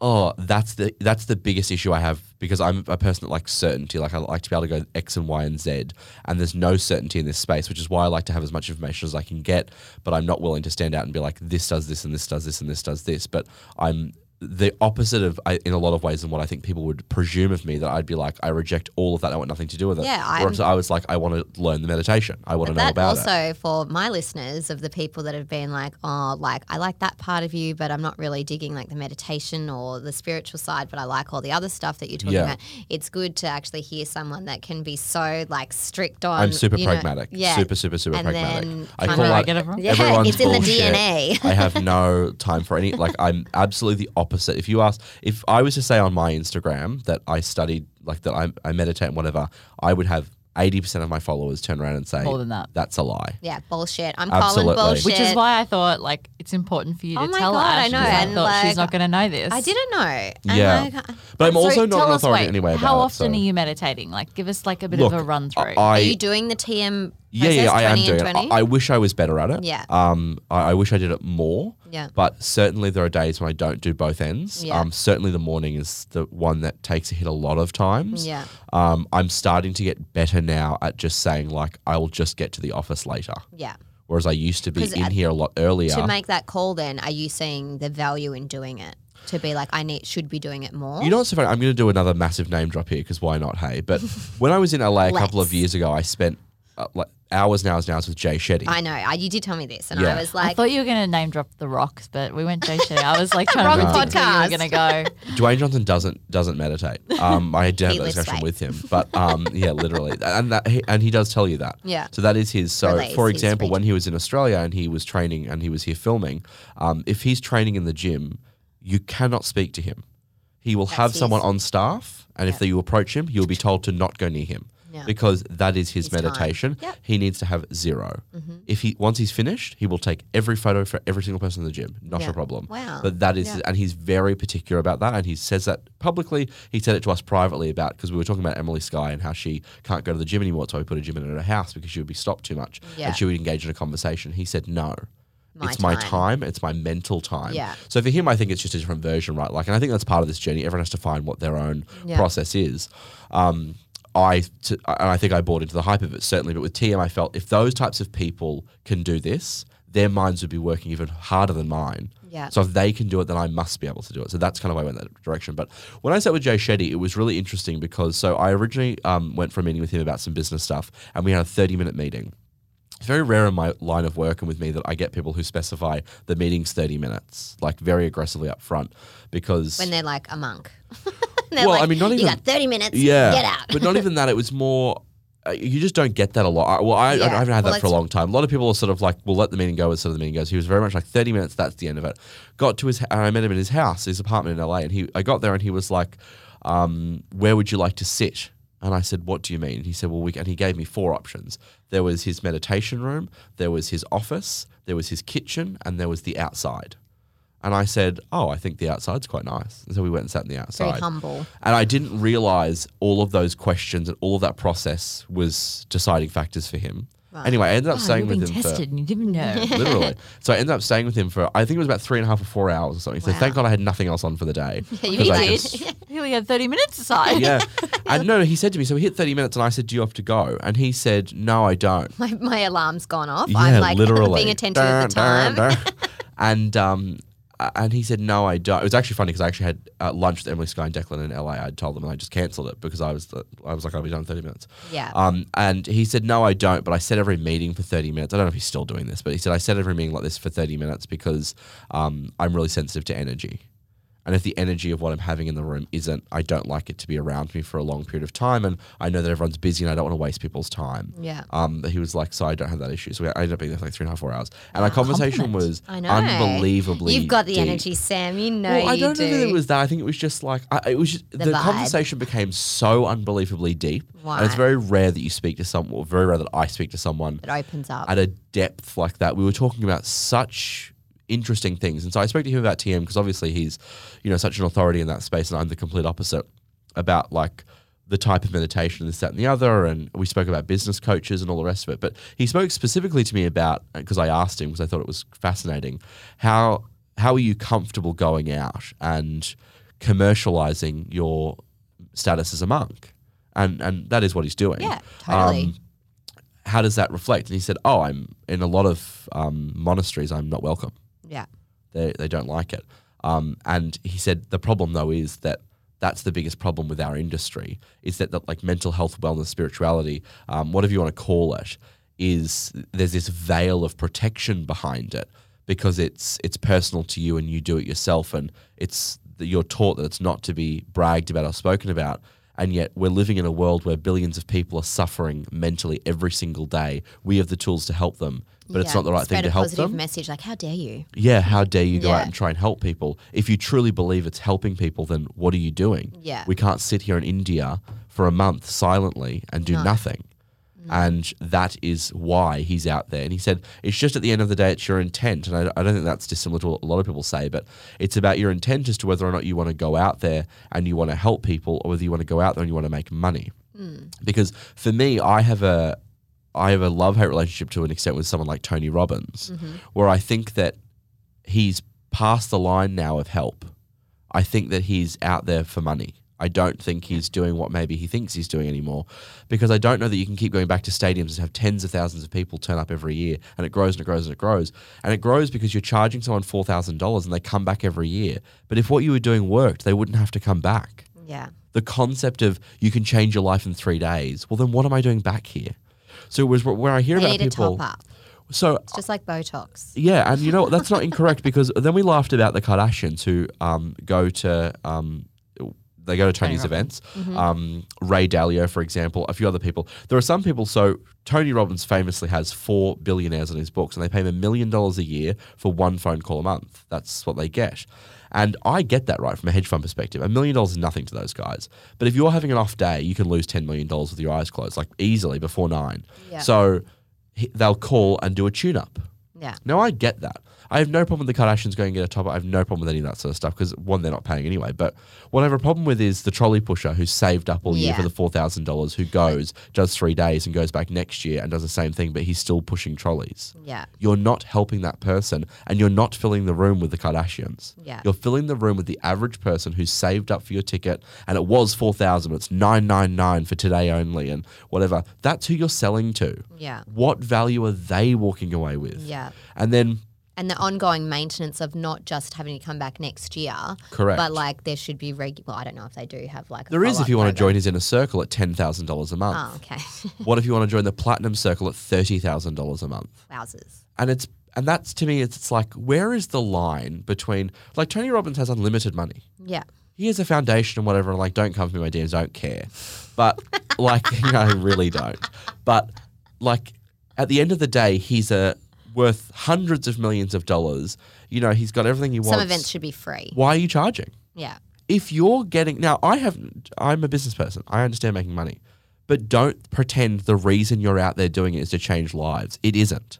C: oh, that's the that's the biggest issue I have because I'm a person that likes certainty. Like I like to be able to go X and Y and Z, and there's no certainty in this space, which is why I like to have as much information as I can get. But I'm not willing to stand out and be like, this does this and this does this and this does this. But I'm the opposite of I, in a lot of ways than what I think people would presume of me that I'd be like I reject all of that I want nothing to do with it.
B: Yeah,
C: Whereas I was like I want to learn the meditation. I want to know about
B: also
C: it.
B: Also for my listeners of the people that have been like, oh, like I like that part of you, but I'm not really digging like the meditation or the spiritual side, but I like all the other stuff that you're talking
C: Yeah.
B: about. It's good to actually hear someone that can be so like strict on.
C: I'm super
B: you know-
C: pragmatic.
B: yeah,
C: Super super super
B: And
C: pragmatic.
B: then
C: I call
B: of-
C: that
A: Get it from-
B: Yeah,
C: everyone's
B: it's in the. DNA.
C: I have no time for any like I'm absolutely the opposite. If you ask if I was to say on my Instagram that I studied like that I, I meditate and whatever, I would have eighty percent of my followers turn around and say
A: More than that.
C: That's a lie.
B: Yeah, bullshit. I'm
C: Absolutely.
B: calling bullshit.
A: Which is why I thought like it's important for you to
B: Oh my
A: tell
B: God, I
A: Ash.
B: know,
A: because
B: and,
A: I thought she's not going to know this.
B: I didn't know.
C: Yeah.
B: like,
C: But I'm
A: So
C: also not
A: tell
C: an
A: us,
C: authority
A: wait,
C: anyway about
A: How
C: it,
A: often
C: so-
A: are you meditating? Like, give us like a bit
C: Look,
A: of a run through.
C: I,
B: are you doing the TM
C: yeah, yeah, I am doing it. I, I wish I was better at it.
B: Yeah.
C: Um, I, I wish I did it more.
B: Yeah.
C: But certainly there are days when I don't do both ends.
B: Yeah.
C: Um, certainly the morning is the one that takes a hit a lot of times.
B: Yeah.
C: Um, I'm starting to get better now at just saying like I'll just get to the office later.
B: yeah.
C: Whereas I used to be in
B: at-
C: here a lot earlier.
B: To make that call, then, are you seeing the value in doing it? To be like, I need should be doing it more.
C: You know what's so funny? I'm going to do another massive name drop here because why not? Hey, but (laughs) when I was in LA a couple of years ago, I spent uh, like hours and hours and hours with Jay Shetty.
B: I know. I, you did tell me this, and
C: Yeah.
B: I was like
A: I
B: like,
A: thought you were going to name drop the rocks, but we went Jay Shetty. I was like (laughs) trying
B: Wrong
A: to predict where you
B: podcast.
A: were going to go. (laughs)
C: Dwayne Johnson doesn't doesn't meditate. Um, I did have
B: He
C: that
B: lifts
C: discussion with him, but um, (laughs) yeah, literally, and that he, and he does tell you that.
B: Yeah.
C: So that is his. So
B: Relays
C: for
B: his
C: example, when he was in Australia and he was training and he was here filming, um, if he's training in the gym, you cannot speak to him. He will have
B: his-
C: someone on staff, and if you approach him, you'll be told to not go near him.
B: Yeah.
C: Because that is his,
B: His
C: meditation.
B: Yep. Mm-hmm.
C: He needs to have 0 If he once he's finished, he will take every photo for every single person in the gym. Not
B: Yeah.
C: a problem.
B: Wow.
C: But that is,
B: Yeah.
C: and he's very particular about that, and he says that publicly. He said it to us privately about because we were talking about Emily Skye and how she can't go to the gym anymore, so we put a gym in her house because she would be stopped too much, and she would engage in a conversation. He said no.
B: My
C: it's my
B: time.
C: time. It's my mental time.
B: Yeah.
C: So for him, I think it's just a different version, right? Like, and I think that's part of this journey. Everyone has to find what their own
B: Yeah.
C: process is. Um, I t- and I think I bought into the hype of it certainly, but with TM, I felt if those types of people can do this, their minds would be working even harder than mine.
B: Yeah.
C: So if they can do it, then I must be able to do it. So that's kind of why I went that direction. But when I sat with Jay Shetty, it was really interesting because so I originally um, went for a meeting with him about some business stuff, and we had a thirty minute meeting. It's very rare in my line of work and with me that I get people who specify the meeting's 30 minutes, like very aggressively up front, because
B: when they're like a monk. (laughs) (laughs)
C: Well,
B: like,
C: I mean, not
B: You
C: even-
B: got 30 minutes.
C: yeah,
B: Get out.
C: but not even that. It was more. uh, You just don't get that a lot. I, well, I, I
B: Yeah.
C: haven't had
B: Well,
C: that for a long time. A lot of people are sort of like, "We'll let the meeting go as sort of the meeting goes." He was very much like thirty minutes. That's the end of it. Got to his, and I met him in his house, his apartment in LA, and he, I got there and he was like, um, "Where would you like to sit?" And I said, "What do you mean?" He said, "Well, we," and he gave me four options. There was his meditation room, there was his office, there was his kitchen, and there was the outside. And I said, "Oh, I think the outside's quite nice." And so we went and sat in the outside.
B: Very humble.
C: And I didn't realize all of those questions and all of that process was deciding factors for him. Anyway, I ended up
A: Oh,
C: staying with him
A: tested and you didn't know.
C: for (laughs) literally. So I ended up staying with him for I think it was about three and a half or four hours or something. So
B: Wow.
C: thank God I had nothing else on for the day. (laughs)
B: Yeah, you did.
C: just-
A: He only had 30 minutes aside.
C: yeah. (laughs) And no, he said to me, so we hit 30 minutes and I said, Do you have to go? And he said, No, I don't.
B: My, my alarm's gone off.
C: Yeah,
B: I'm like
C: literally.
B: being attentive at the time.
C: dun, dun. and um, and he said, "No, I don't." It was actually funny because I actually had uh, lunch with Emily Skye and Declan in LA. I told them and I just cancelled it because I was I was like, "I'll be done in thirty minutes."
B: Yeah.
C: Um, and he said, "No, I don't." But I set every meeting for thirty minutes. I don't know if he's still doing this, but he said I set every meeting like this for thirty minutes because um, I'm really sensitive to energy. And if the energy of what I'm having in the room isn't, I don't like it to be around me for a long period of time. And I know that everyone's busy and I don't want to waste people's time.
B: Yeah.
C: Um, he was like, so I don't have that issue. So we, I ended up being there for like three and a half, four hours. And our conversation
A: compliment.
C: was
B: I know.
C: unbelievably.
B: You've got the
C: deep.
B: energy, Sam. You know
C: Well, I don't
B: do.
C: know that it was that. I think it was just like I, it was. Just, the
B: vibe.
C: conversation became so unbelievably deep, and it's very rare that you speak to someone. Or very rare that I speak to someone
B: it opens up.
C: at a depth like that. We were talking about such interesting things, and so I spoke to him about TM because obviously he's, you know, such an authority in that space, and I'm the complete opposite about like the type of meditation, and this, that, and the other. And we spoke about business coaches and all the rest of it. But he spoke specifically to me about because I asked him because I thought it was fascinating how how are you comfortable going out and commercializing your status as a monk, and and that is what he's doing.
B: yeah, totally.
C: Um, how does that reflect? And he said, "Oh, I'm in a lot of um, monasteries. I'm not welcome.
B: Yeah.
C: They they don't like it." Um, and he said the problem though is that that's the biggest problem with our industry is that, that like mental health, wellness, spirituality, um, whatever you want to call it, is there's this veil of protection behind it because it's it's personal to you and you do it yourself and it's you're taught that it's not to be bragged about or spoken about and yet we're living in a world where billions of people are suffering mentally every single day we have the tools to help them but it's not the right
B: spread
C: thing to
B: a
C: help
B: positive
C: them
B: message like, how dare you?
C: yeah how dare you go
B: Yeah.
C: out and try and help people if you truly believe it's helping people then what are you doing
B: Yeah.
C: we can't sit here in india for a month silently and do
B: No.
C: nothing mm. and that is why he's out there. And he said, it's just at the end of the day, it's your intent. And I, I don't think that's dissimilar to what a lot of people say, but it's about your intent as to whether or not you want to go out there and you want to help people or whether you want to go out there and you want to make money. Mm. Because for me, I have a. I have a love hate relationship to an extent with someone like Tony Robbins, mm-hmm. where I think that he's past the line now of help. I think that he's out there for money. I don't think he's doing what maybe he thinks he's doing anymore because I don't know that you can keep going back to stadiums and have tens of thousands of people turn up every year and it grows and it grows and it grows. And it grows because you're charging someone $4,000 and they come back every year. But if what you were doing worked, they wouldn't have to come back.
B: Yeah.
C: The concept of you can change your life in three days, well, then what am I doing back here? So it was wh- where I hear
B: They
C: about
B: need
C: people.
B: a top up.
C: So
B: It's just like Botox.
C: yeah, and you know what? That's not incorrect because then we laughed about the Kardashians who um, go to um, they go to Tony's events. Um, Ray Dalio, for example, a few other people. There are some people. So Tony Robbins famously has four billionaires on his books, and they pay him a million dollars a year for one phone call a month. That's what they get. And I get that right from a hedge fund perspective. A million dollars is nothing to those guys. But if you're having an off day, you can lose $10 million with your eyes closed, like easily before nine.
B: Yeah.
C: So he, they'll call and do a tune up.
B: Yeah.
C: No, I get that. I have no problem with the Kardashians going get a top. I have no problem with any of that sort of stuff because one, they're not paying anyway. But what I have a problem with is the trolley pusher who's saved up all year
B: Yeah.
C: for the four thousand dollars, who goes, does three days, and goes back next year and does the same thing, but he's still pushing trolleys.
B: Yeah.
C: You're not helping that person, and you're not filling the room with the Kardashians.
B: Yeah.
C: You're filling the room with the average person who's saved up for your ticket, and it was four thousand, but it's nine nine nine for today only, and whatever. That's who you're selling to.
B: Yeah.
C: What value are they walking away with?
B: Yeah.
C: And then
B: And the ongoing maintenance of not just having to come back next year.
C: Correct.
B: But like there should be regular. Well, I don't know if they do have like.
C: There is if you want to join his inner circle at ten thousand dollars a month.
B: Oh, okay. (laughs)
C: What if you want to join the platinum circle at thirty thousand dollars a month?
B: Wowzers.
C: And it's and that's to me it's, it's like where is the line between like Tony Robbins has unlimited money.
B: Yeah.
C: He has a foundation and whatever, and like don't come for me, my DMs, don't care. But like (laughs) you know, I really don't. But like at the end of the day, he's a worth hundreds of millions of dollars. You know, he's got everything he wants.
B: Some events should be free.
C: Why are you charging?
B: Yeah.
C: if you're getting now i have i'm a business person i understand making money but don't pretend the reason you're out there doing it is to change lives it isn't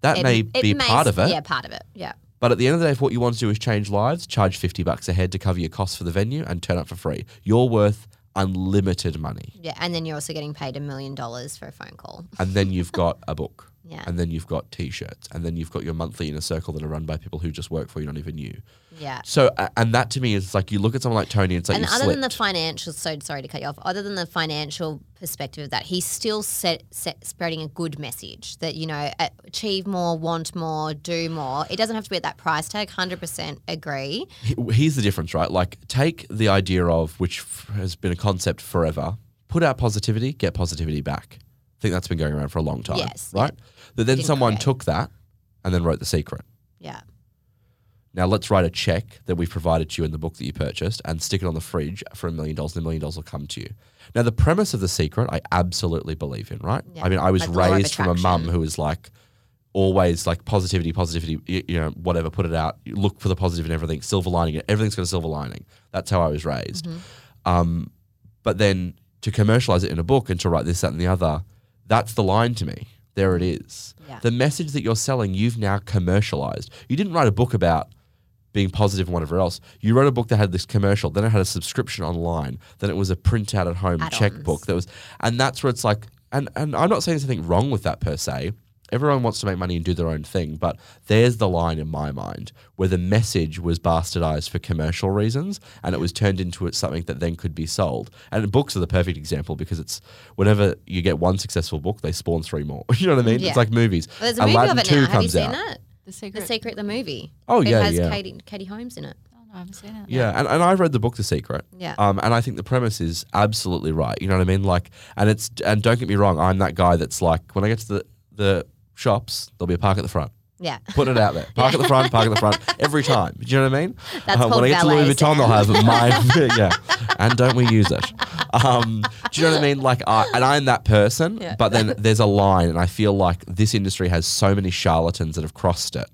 C: that
B: It-
C: may
B: it
C: be
B: may
C: part of it
B: Yeah, part of it. Yeah.
C: but at the end of the day if what you want to do is change lives charge 50 bucks a head to cover your costs for the venue and turn up for free you're worth unlimited money
B: Yeah. And then you're also getting paid a million dollars for a phone call.
C: and then you've got a book
B: Yeah.
C: and then you've got t-shirts and then you've got your monthly inner circle that are run by people who just work for you not even you
B: Yeah.
C: so and that to me is like you look at someone like tony and it's like
B: and other than the financial, so sorry to cut you off. Other than the financial perspective of that, he's still set, set, spreading a good message that you know achieve more, want more, do more. It doesn't have to be at that price tag. Hundred percent agree.
C: here's the difference, right? Like, take the idea of which has been a concept forever. Put out positivity, get positivity back. I think that's been going around for a long time,
B: Yes,
C: right? But then
B: Didn't
C: someone
B: create.
C: took that and then wrote the secret.
B: Yeah.
C: Now let's write a check that we've provided to you in the book that you purchased and stick it on the fridge for a million dollars, and a million dollars will come to you. Now the premise of the secret, I absolutely believe in, right?
B: Yeah.
C: I mean, I was
B: Like
C: raised from a mum who was like always like positivity, positivity, you know, whatever, put it out, you look for the positive in everything, silver lining, everything's got a silver lining. That's how I was raised.
B: Mm-hmm.
C: Um, but then to commercialize it in a book and to write this, that, and the other, that's the line to me. There it is.
B: Yeah.
C: The message that you're selling, you've now commercialized. You didn't write a book about being positive and whatever else. You wrote a book that had this commercial, then it had a subscription online, then it was a printout at home
B: Add-ons.
C: checkbook that was, and that's where it's like, and and I'm not saying there's anything wrong with that per se. Everyone wants to make money and do their own thing, but there's the line in my mind where the message was bastardized for commercial reasons and it was turned into something that then could be sold. And books are the perfect example because it's whenever you get one successful book, they spawn three more. (laughs) you know what I mean?
B: Yeah.
C: It's like movies.
B: Well, there's a movie
C: Aladdin
B: of it now. Have you seen
C: out.
B: that?
A: The secret.
B: The Secret, the movie.
C: Oh,
B: it
C: yeah,
B: has
C: yeah.
B: Katie, Katie Holmes in it.
A: Oh, I haven't seen it.
C: Yeah, and, and I read the book The Secret.
B: Yeah.
C: Um, and I think the premise is absolutely right. You know what I mean? Like, and it's and don't get me wrong, I'm that guy that's like, when I get to the the shops, there'll be a park at the front.
B: Yeah. (laughs)
C: Put it out there. Park at the front, park at the front (laughs) every time. Do you know what I mean?
B: That's
C: Uh, when I get to Louis Vuitton, they'll have my (laughs) yeah. And don't we use it? Um, do you know what I mean? Like, I, and I'm that person.
B: Yeah.
C: But then there's a line, and I feel like this industry has so many charlatans that have crossed it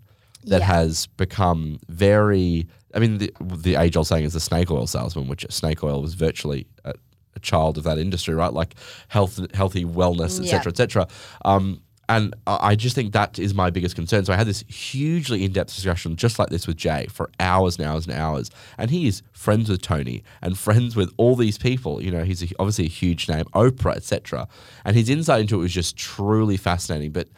C: that
B: Yeah.
C: has become very. I mean, the, the age old saying is the snake oil salesman, which snake oil was virtually a, a child of that industry, right? Like health, healthy wellness, et
B: Yeah.
C: cetera, et cetera. Um, and I just think that is my biggest concern. So I had this hugely in depth discussion just like this with Jay for hours and hours and hours. And he is friends with Tony and friends with all these people. You know, he's a, obviously a huge name, Oprah, etc. And his insight into it was just truly fascinating. But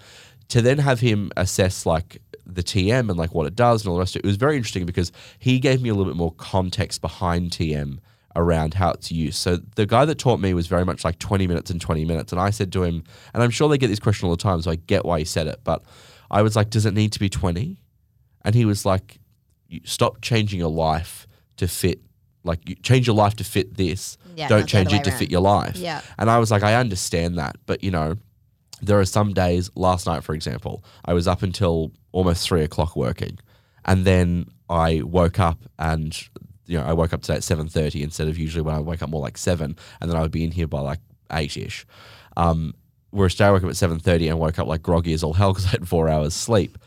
C: to then have him assess like the TM and like what it does and all the rest of it, it was very interesting because he gave me a little bit more context behind TM around how it's used. So the guy that taught me was very much like 20 minutes and 20 minutes. And I said to him, and I'm sure they get this question all the time, so I get why he said it, but I was like, does it need to be 20? And he was like, stop changing your life to fit, like, you change your life to fit this.
B: Yeah,
C: Don't change it to
B: way
C: fit your life.
B: Yeah.
C: And I was like, I understand that, but you know, there are some days, last night, for example, I was up until almost three o'clock working. And then I woke up and, you know, I woke up today at 7.30 instead of usually when I wake up more like 7. And then I would be in here by like 8ish. Um, whereas today I woke up at 7.30 and woke up like groggy as all hell because (laughs) I had four hours sleep.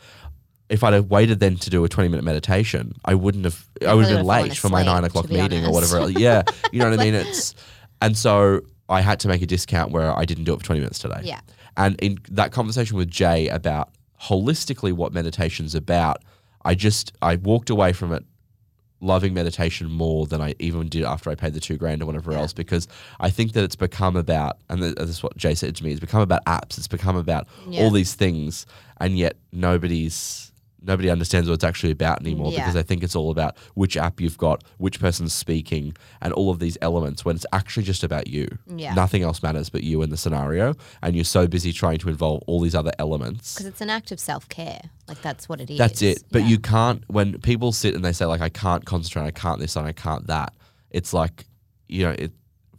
C: If I'd have waited then to do a 20 minute meditation, I wouldn't have, I would have been late for my nine o'clock meeting or whatever. else. Yeah. You know what I mean? It's, and so I had to make a discount where I didn't do it for 20 minutes today.
B: Yeah.
C: And in that conversation with Jay about holistically what meditation's about, I just I walked away from it loving meditation more than I even did after I paid the two grand or whatever else because I think that it's become about and th- this is what Jay said to me it's become about apps it's become about
B: Yeah.
C: all these things and yet nobody's nobody understands what it's actually about anymore
B: Yeah.
C: because they think it's all about which app you've got which person's speaking and all of these elements when it's actually just about you
B: Yeah.
C: nothing else matters but you and the scenario and you're so busy trying to involve all these other elements
B: Because it's an act of self care. Like that's what it is.
C: that's it. But
B: Yeah.
C: you can't when people sit and they say like I can't concentrate, I can't this and I can't that. It's like you know, it,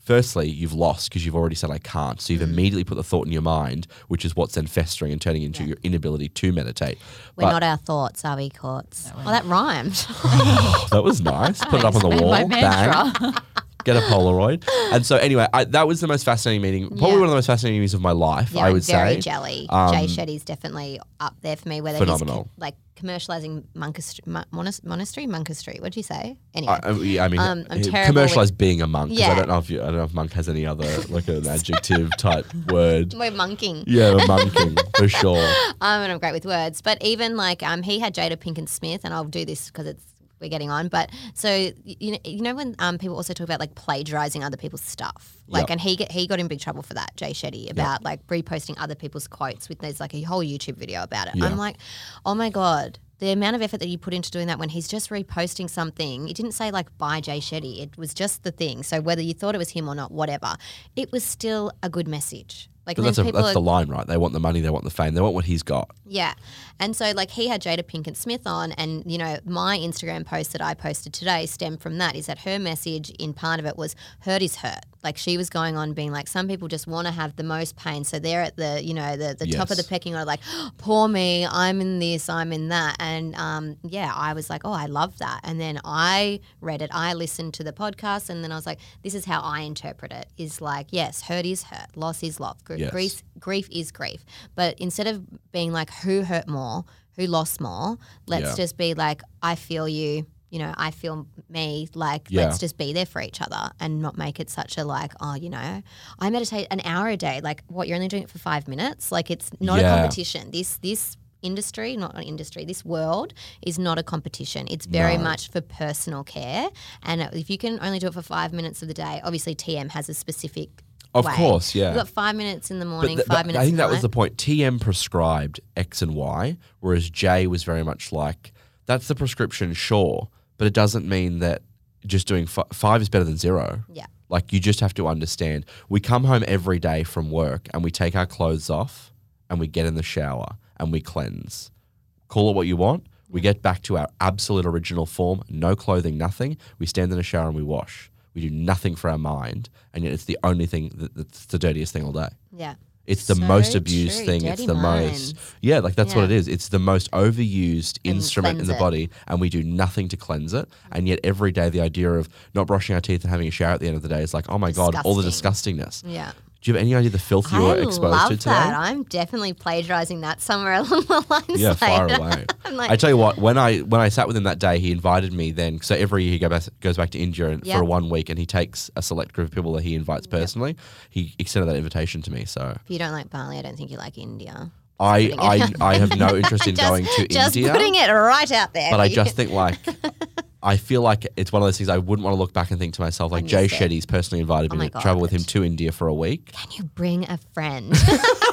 C: firstly you've lost because you've already said I can't. So you've
B: Mm.
C: immediately put the thought in your mind, which is what's then festering and turning into your inability to meditate.
B: We're
C: But
B: not our thoughts, are we, Courts? Well, that rhymed. (laughs)
C: that was nice. (laughs) Put it up on the wall.
A: my
C: Bang. (laughs) Get a Polaroid. And so anyway, I, that was the most fascinating meeting. Probably
B: Yeah.
C: one of the most fascinating meetings of my life.
B: yeah,
C: I would
B: very
C: say.
B: jelly.
C: Um,
B: Jay Shetty's definitely up there for me. Whether
C: Phenomenal.
B: he's co- like commercializing monkastry, mon- monas- monastery, monkastry. What did you say? Anyway,
C: I, I mean,
B: Um, I'm terrible
C: commercialize being a monk. 'cause I don't know if you, I don't know if monk has any other like an (laughs) adjective type word.
B: we're monking.
C: Yeah, we're monking for (laughs) sure.
B: Um, and I'm great with words. But even like um, he had Jada Pinkett Smith, and I'll do this because it's we're getting on. But so you know, you know when um, people also talk about like plagiarizing other people's stuff, like,
C: Yep.
B: and he get, he got in big trouble for that, Jay Shetty, about like reposting other people's quotes with there's like a whole YouTube video about it.
C: Yeah.
B: I'm like, oh my god. The amount of effort that you put into doing that when he's just reposting something, it didn't say like by Jay Shetty. It was just the thing. So whether you thought it was him or not, whatever, it was still a good message. Like
C: But that's a, that's
B: are
C: the line, right? They want the money, they want the fame, they want what he's got.
B: yeah. And so, like, he had Jada Pinkett Smith on, and, you know, my Instagram post that I posted today stemmed from that is that her message in part of it was hurt is hurt. Like, she was going on being like, some people just want to have the most pain. So they're at the, you know, the, the top of the pecking order, like, (gasps) poor me, I'm in this, I'm in that. And um, yeah, I was like, oh, I love that. And then I read it, I listened to the podcast, and then I was like, this is how I interpret it is like, yes, hurt is hurt, loss is loss,
C: Yes.
B: grief, grief is grief. But instead of being like, who hurt more, who lost more, let's
C: Yeah.
B: just be like, I feel you. You know, I feel me. Like,
C: Yeah.
B: let's just be there for each other and not make it such a like, oh, you know, I meditate an hour a day. Like, what? You're only doing it for five minutes. Like, it's not
C: Yeah.
B: a competition. This this industry, not an industry, this world is not a competition. It's very
C: No.
B: much for personal care. And if you can only do it for five minutes of the day, obviously TM has a specific.
C: Of
B: way.
C: course, yeah.
B: You've got five minutes in the morning,
C: th-
B: five minutes.
C: I think that
B: the
C: was the point. TM prescribed X and Y, whereas Jay was very much like, that's the prescription, sure, but it doesn't mean that just doing fi- five is better than zero.
B: Yeah.
C: Like you just have to understand. We come home every day from work and we take our clothes off and we get in the shower and we cleanse. Call it what you want. We mm. get back to our absolute original form, no clothing, nothing. We stand in a shower and we wash. We do nothing for our mind, and yet it's the only thing that, that's the dirtiest thing all day.
B: Yeah.
C: It's the
B: So
C: most abused
B: true.
C: thing.
B: Dirty
C: it's the
B: minds.
C: most yeah, like that's what it
B: Yeah.
C: is. It's the most overused
B: And
C: instrument in the
B: it.
C: body, and we do nothing to cleanse it. And yet every day, the idea of not brushing our teeth and having a shower at the end of the day is like, oh my god, all the disgustingness.
B: Yeah.
C: Do you have any idea the filth you
B: I
C: were exposed
B: love
C: to today?
B: that. I'm definitely plagiarizing that somewhere (laughs) along the lines.
C: Yeah, far (laughs) away.
B: Like,
C: I tell you what, when I when I sat with him that day, he invited me. Then, so every year he go back, goes back to India
B: Yep.
C: for one week, and he takes a select group of people that he invites personally. He extended that invitation to me, so
B: if you don't like Bali, I don't think you like India.
C: I I, I have no (laughs) interest in
B: just,
C: going to India
B: just
C: India.
B: putting it right out there.
C: but I just think like I feel like it's one of those things I wouldn't want to look back and think to myself like Jay
B: it.
C: Shetty's personally invited
B: Oh
C: me to
B: God.
C: travel with him to India for a week.
B: Can you bring a friend? (laughs)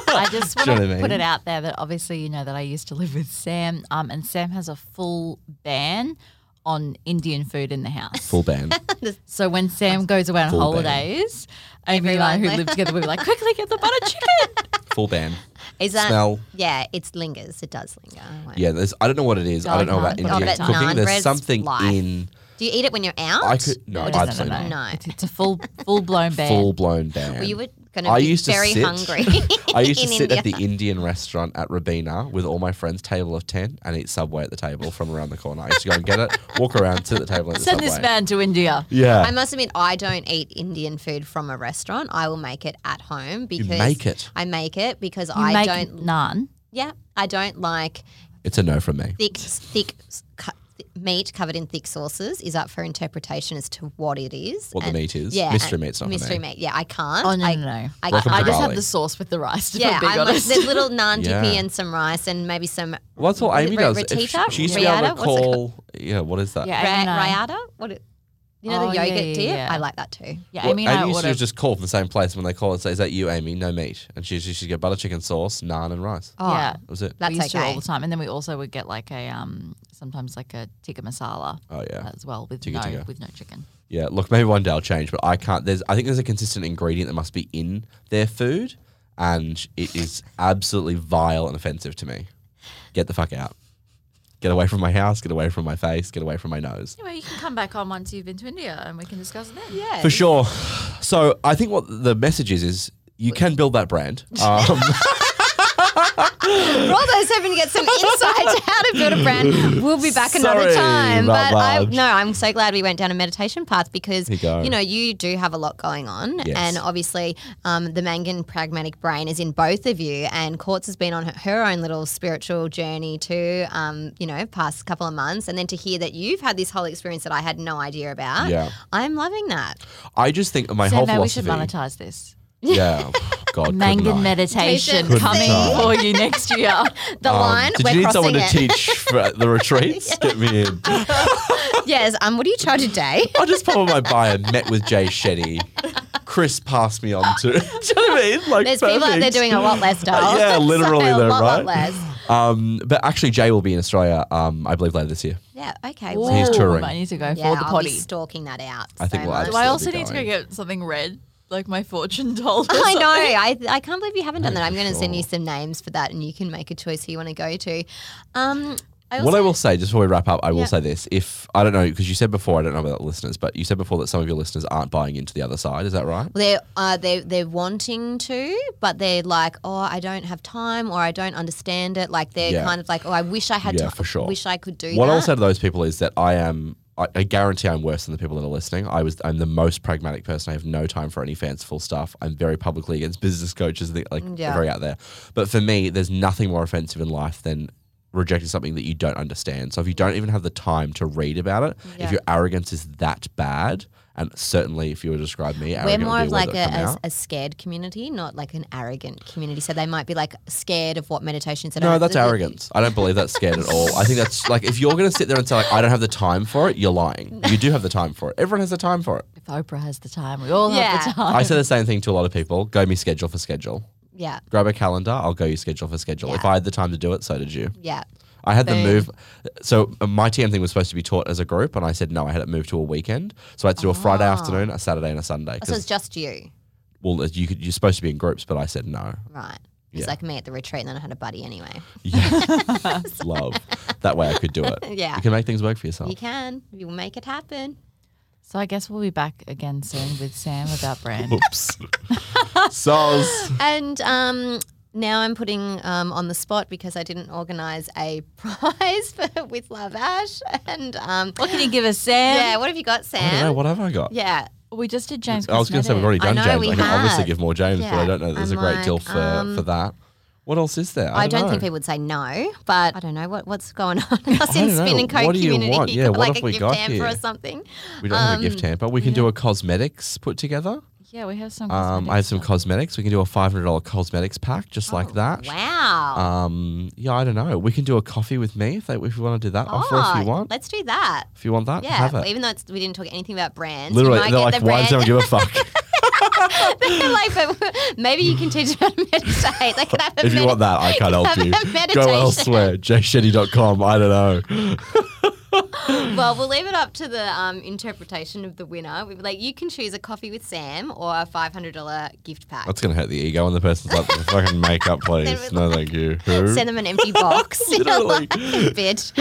A: I just want
C: you know
A: to
C: I
A: put it out there that obviously you know that I used to live with Sam, um, and Sam has a full ban on Indian food in the house.
C: Full ban. (laughs)
A: So when Sam goes away on
C: Full
A: holidays, Amy and I, who
B: Everyone-
A: live together, we were like, quickly get the butter chicken. (laughs)
C: Full ban.
B: Is that?
C: Smell.
B: Yeah, it lingers. It does linger. I
C: Yeah, there's, I don't know what it is. I don't know about
A: Garlic naan,
C: Indian
A: but
C: cooking.
B: naan
C: There's something
B: life.
C: in
B: Do you eat it when you're out?
C: I could no,
A: No, doesn't,
C: absolutely
A: no,
C: not.
B: No.
A: It's, it's a full full blown (laughs) ban.
C: Full blown ban.
B: Well, you were going to
C: I
B: be
C: used to
B: very
C: sit-
B: hungry. (laughs)
C: I used (laughs) to
B: in
C: sit at the Indian restaurant at Robina with all my friends, table of ten, and eat Subway at the table from around the corner. I used to go and get it, walk around, sit at the table, and eat
A: Send
C: Subway.
A: this man to India.
C: Yeah,
B: I must admit, I don't eat Indian food from a restaurant. I will make it at home because
C: make it?
B: I make it because
A: You
B: I
A: make
B: don't.
A: naan.
B: Yeah, I don't like
C: it's a no from me.
B: thick, thick cu- th- meat covered in thick sauces. Is up for interpretation as to what it is.
C: What the meat is.
B: Yeah,
C: Mystery
B: and-
C: meat's not
B: mystery meat. Yeah, I can't.
A: Oh no
B: I,
A: no no!
B: I,
C: Welcome
A: I
C: to
A: just have the sauce with the rice. To
B: yeah,
A: be
B: I'm like
A: honest.
B: the little naan dippy
C: Yeah.
B: and some rice and maybe some
C: Well, that's what
B: Ra-
C: Amy
B: ra-
C: does. If she,
B: ratita?
C: she used to be able to
B: Riata? What's it
C: call. Yeah, what is that?
A: Yeah,
B: ra-
A: Amy
B: rayada. What? It, you know
A: Oh,
B: the
A: yeah,
B: yogurt
A: yeah,
B: dip.
A: yeah.
B: I like that too.
A: yeah,
C: Well,
A: Amy and I
C: Amy used to
A: order.
C: just call from the same place when they call and say, "Is that you, Amy? No meat." And she she should get butter chicken sauce, naan, and rice.
B: Oh,
A: yeah,
C: That was it.
B: That's
A: we used to
B: okay.
A: all the time, and then we also would get like a um sometimes like a tikka masala
C: Oh yeah.
A: as well with
C: Tikka
A: no
C: tikka.
A: with no chicken.
C: Yeah, look, maybe one day I'll change, but I can't. There's, I think there's a consistent ingredient that must be in their food, and it is absolutely vile and offensive to me. Get the fuck out. Get away from my house. Get away from my face. Get away from my nose.
A: Anyway, you can come back on once you've been to India, and we can discuss it then.
B: Yeah.
C: For sure. So I think what the message is is you can build that brand. (laughs) Um,
B: Roldo's hoping to get some insight to how to build a brand. We'll be back another time. But I, no, I'm so glad we went down a meditation path because
C: you go.
B: know you do have a lot going on,
C: Yes.
B: and obviously um, the Mangan pragmatic brain is in both of you. And Quartz has been on her, her own little spiritual journey too. Um, you know, past couple of months, and then to hear that you've had this whole experience that I had no idea about.
C: Yeah.
B: I'm loving that.
C: I just think my
A: So
C: whole
A: now we should monetize this.
C: Yeah. (laughs) God.
A: Mangan meditation
B: Couldn't
A: coming
C: I?
A: for you next year. (laughs)
B: The
C: Um,
B: line
C: Did
B: we're
C: you need someone to
B: it.
C: teach for (laughs) the retreats? Get me in.
B: yes. Um. What do you charge a day?
C: I just put on my bio, met with Jay Shetty. Kris passed me on to. Do you know what I mean? Like,
B: There's people out there
C: perfect.
B: doing a lot less, Darl.
C: Yeah, literally
B: so,
C: though,
B: a lot, lot
C: right?
B: less.
C: Um, but actually, Jay will be in Australia. Um, I believe later this year.
B: Yeah. Okay.
C: So he's
A: Ooh,
C: touring.
A: I need to go
B: Yeah,
A: for the
B: I'll be
A: potty.
B: stalking that out.
C: I think
B: so
C: we'll
B: much.
A: Do I
C: Still
A: also
C: be
A: need to go
C: going.
A: get something red, like my fortune (laughs) told? or
B: I know. (laughs) I, I can't believe you haven't done that. I'm going to send you some names for that, and you can make a choice who you want to go to. Um, I
C: what I will say, just before we wrap up, I will
B: Yeah.
C: say this: if I don't know, because you said before, I don't know about the listeners, but you said before that some of your listeners aren't buying into the other side. Is that right?
B: they're uh, they they're wanting to, but they're like, oh, I don't have time, or I don't understand it. Like they're
C: Yeah.
B: kind of like, oh, I wish I had.
C: Yeah,
B: ti-
C: for sure.
B: Wish I could do that.
C: What
B: that.
C: I'll say to those people is that I am. I, I guarantee I'm worse than the people that are listening. I was. I'm the most pragmatic person. I have no time for any fanciful stuff. I'm very publicly against business coaches. Like
B: Yeah.
C: very out there. But for me, there's nothing more offensive in life than rejecting something that you don't understand. So if you don't even have the time to read about it,
B: Yeah.
C: if your arrogance is that bad, and certainly if you were to describe me,
B: We're more
C: would
B: of
C: a
B: like a, a, a scared community, not like an arrogant community. So they might be like scared of what meditations are.
C: No, that's arrogance. I don't believe that's scared at all. I think that's like if you're going to sit there and say like I don't have the time for it, you're lying. (laughs) You do have the time for it. Everyone has the time for it.
A: If Oprah has the time, we all
B: Yeah.
A: have the time.
C: I say the same thing to a lot of people. Go me schedule for schedule.
B: Yeah,
C: Grab a calendar. I'll go you schedule for schedule. If I had the time to do it, so did you.
B: yeah.
C: I had the
A: Boom.
C: move. So uh, my TM thing was supposed to be taught as a group, and I said no. I had it moved to a weekend, so I had to do a Friday afternoon, a Saturday, and a Sunday.
B: Oh, So it's
C: 'cause-
B: just you,
C: well, you could, you're supposed to be in groups, but I said no.
B: right? It's
C: Yeah.
B: like me at the retreat, and then I had a buddy anyway.
C: Yeah. (laughs) (laughs) Love. That way I could do it.
B: Yeah.
C: You can make things work for yourself.
B: You can. You will make it happen.
A: So I guess we'll be back again soon with Sam about brand.
C: Oops. (laughs) Soz.
B: And um, now I'm putting um, on the spot because I didn't organise a (laughs) prize for with Love Ash. And um,
A: What can you give us, Sam?
B: yeah, what have you got, Sam?
C: I don't know.
B: Sam?
C: What have I got?
B: Yeah.
A: We just did James.
C: I was going to say we've already
B: I
C: done
B: know,
C: James.
B: we
C: I can obviously give more James, but I don't know. There's
B: I'm
C: a great deal for
B: um,
C: for that. What else is there? I,
B: I don't
C: know.
B: think people would say no, but I don't know what, what's going (laughs) on. Us
C: I
B: in
C: don't
B: Spin
C: know.
B: and Co
C: What do you
B: community,
C: want? Yeah, (laughs) what
B: like
C: have
B: a
C: we
B: gift
C: got
B: hamper
C: here?
B: or something.
C: we don't have a gift
B: Um,
C: hamper. We can do a cosmetics put together.
A: Yeah, we have some.
C: Um, I have some cosmetics. We can do a five hundred dollar cosmetics pack, just like that.
B: Oh, Wow.
C: Um, yeah, I don't know. We can do a coffee with me if, they, if you want to do that offer. If
B: Oh,
C: you want,
B: Let's do that.
C: if you want that,
B: Yeah,
C: have it.
B: even though it's, we didn't talk anything about brands.
C: Literally, they're like,
B: the
C: why does anyone give a fuck? (laughs)
B: They're like, but maybe you can teach them how to meditate. They could have a
C: if you want that, I can't help you. Go elsewhere. jshetty.com. I don't know. (laughs) (laughs)
B: Well, we'll leave it up to the um, interpretation of the winner. We'd like, you can choose a coffee with Sam or a five hundred dollar gift pack.
C: That's gonna hurt the ego, and the person's like, "Fucking makeup, (laughs) please." No, thank you. Who?
B: Send them an empty box. (laughs)
C: Literally.
B: like, bitch.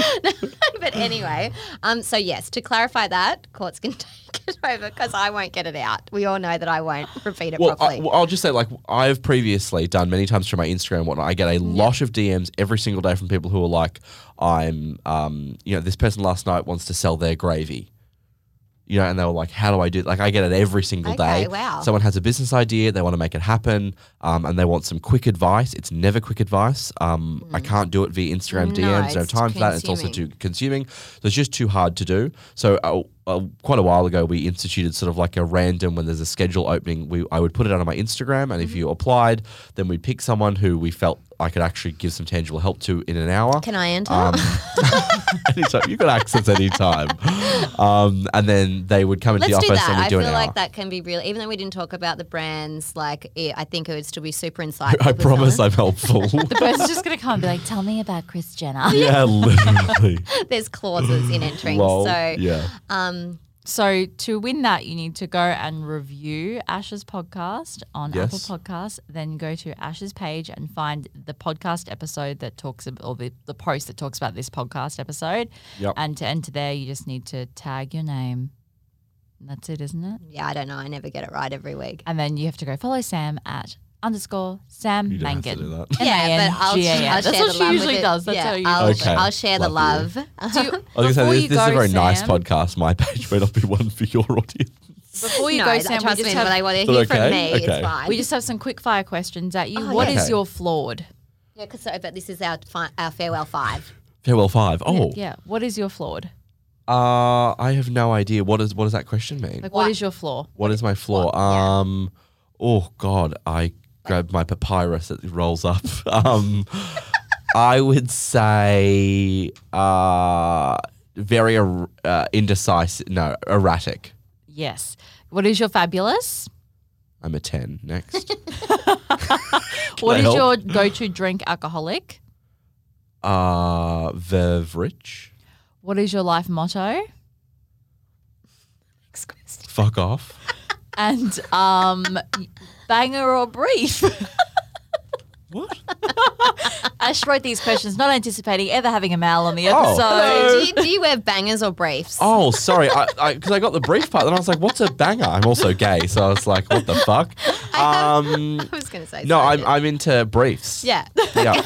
B: but anyway, um, so yes, to clarify that, courts can take it over because I won't get it out. We all know that I won't repeat it
C: Well, I,
B: properly.
C: well, I'll just say, like, I've previously done many times through my Instagram and whatnot. I get a lot of DMs every single day from people who are like, I'm, um, you know, this person last night wants to sell their gravy. You know, and they were like, "How do I do?" Like, I get it every single
B: Okay,
C: day.
B: wow.
C: Someone has a business idea, they want to make it happen, um, and they want some quick advice. It's never quick advice. Um, I can't do it via Instagram
B: Mm. No,
C: DMs. I don't have
B: it's
C: time for that. It's also too consuming. So it's just too hard to do. So uh, uh, quite a while ago, we instituted sort of like a random when there's a schedule opening. We I would put it out on my Instagram, and if
B: Mm-hmm.
C: you applied, then we'd pick someone who we felt I could actually give some tangible help to in an hour.
B: can I enter?
C: Um, (laughs) anytime you got access anytime, um, and then they would come into
B: Let's
C: the
B: do
C: office and
B: that.
C: we'd
B: I feel
C: an
B: like
C: hour.
B: that can be real, even though we didn't talk about the brands. Like, it, I think it would still be super insightful.
C: I
B: for
C: promise
B: someone.
C: I'm helpful. (laughs)
A: The person's just gonna come and be like, "Tell me about Kris Jenner."
C: yeah, literally. (laughs)
B: There's clauses in entering.
C: Lol.
B: So,
C: yeah.
B: um,
A: So to win that, you need to go and review Ash's podcast on
C: Yes.
A: Apple Podcasts. Then go to Ash's page and find the podcast episode that talks about, or the, the post that talks about this podcast episode.
C: Yep.
A: And to enter there, you just need to tag your name. That's it, isn't it?
B: yeah, I don't know. I never get it right every week.
A: And then you have to go follow Sam at underscore Sam
C: You don't have to
A: Mangan.
C: do that.
B: Yeah, but I'll,
A: M-A-N-G-A-N.
B: I'll
A: That's
B: share
A: what
B: the
A: she
B: love
A: usually
B: it.
A: does. That's
B: yeah,
A: how you
B: I'll,
C: Okay.
B: I'll share the
C: Love
B: love.
A: Do (laughs) you-
C: I was gonna say
A: before
C: this,
A: you
C: this is a
A: go,
C: very nice
A: Sam-
C: podcast. My page may not be one for your audience.
A: Before you
B: no,
A: go,
B: that-
A: Sam, we
B: trust
A: just,
B: me,
A: have,
B: what they want to
C: Is that
B: hear from me,
C: Okay.
B: it's fine.
A: we just have some quick fire questions at you.
B: Oh,
A: What
B: yeah.
A: is
C: Okay.
A: your flawed?
B: yeah, 'cause so, but this is our fi- our farewell five.
C: Farewell five. Oh,
A: Yeah. What is your flawed?
C: uh, I have no idea. What is what does that question mean?
A: Like,
B: What?
A: what is your flaw?
C: What is my flaw?
B: Yeah.
C: Um, oh God, I grabbed my papyrus that rolls up. (laughs) Um, I would say uh, very er- uh, indecisive. No, erratic.
A: Yes. What is your fabulous?
C: I'm a ten. Next, (laughs) (laughs)
A: What
C: I
A: is
C: help?
A: your go-to drink alcoholic?
C: uh, Vevrich.
A: What is your life motto?
B: Next question.
C: Fuck off.
A: And um, banger or brief?
C: What? (laughs)
A: Ash wrote these questions not anticipating ever having a male on the
C: Oh.
A: episode.
B: do, you, do you wear bangers or briefs?
C: Oh, sorry. Because (laughs) I, 'cause I got the brief part, then I was like, "What's a banger?" I'm also gay, so I was like, "What the fuck?" Um, (laughs)
B: I was going to say
C: no. I'm I'm into briefs.
B: Yeah.
C: yeah.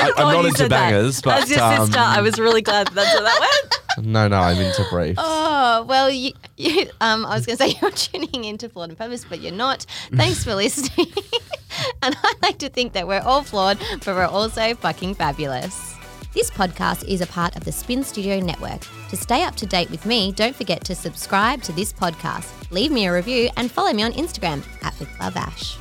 C: I, I'm (laughs) not into bangers, but
A: As your
C: um,
A: sister, I was really glad that's where that went. (laughs)
C: no, no, I'm into briefs.
B: Oh, well, you, you, um, I was going to say (laughs) you're tuning into Flawed and Purpose, but you're not. Thanks for listening. and I like to think that we're all flawed, but we're also fucking fabulous. This podcast is a part of the Spin Studio Network. To stay up to date with me, don't forget to subscribe to this podcast, leave me a review, and follow me on Instagram at With Love Ash.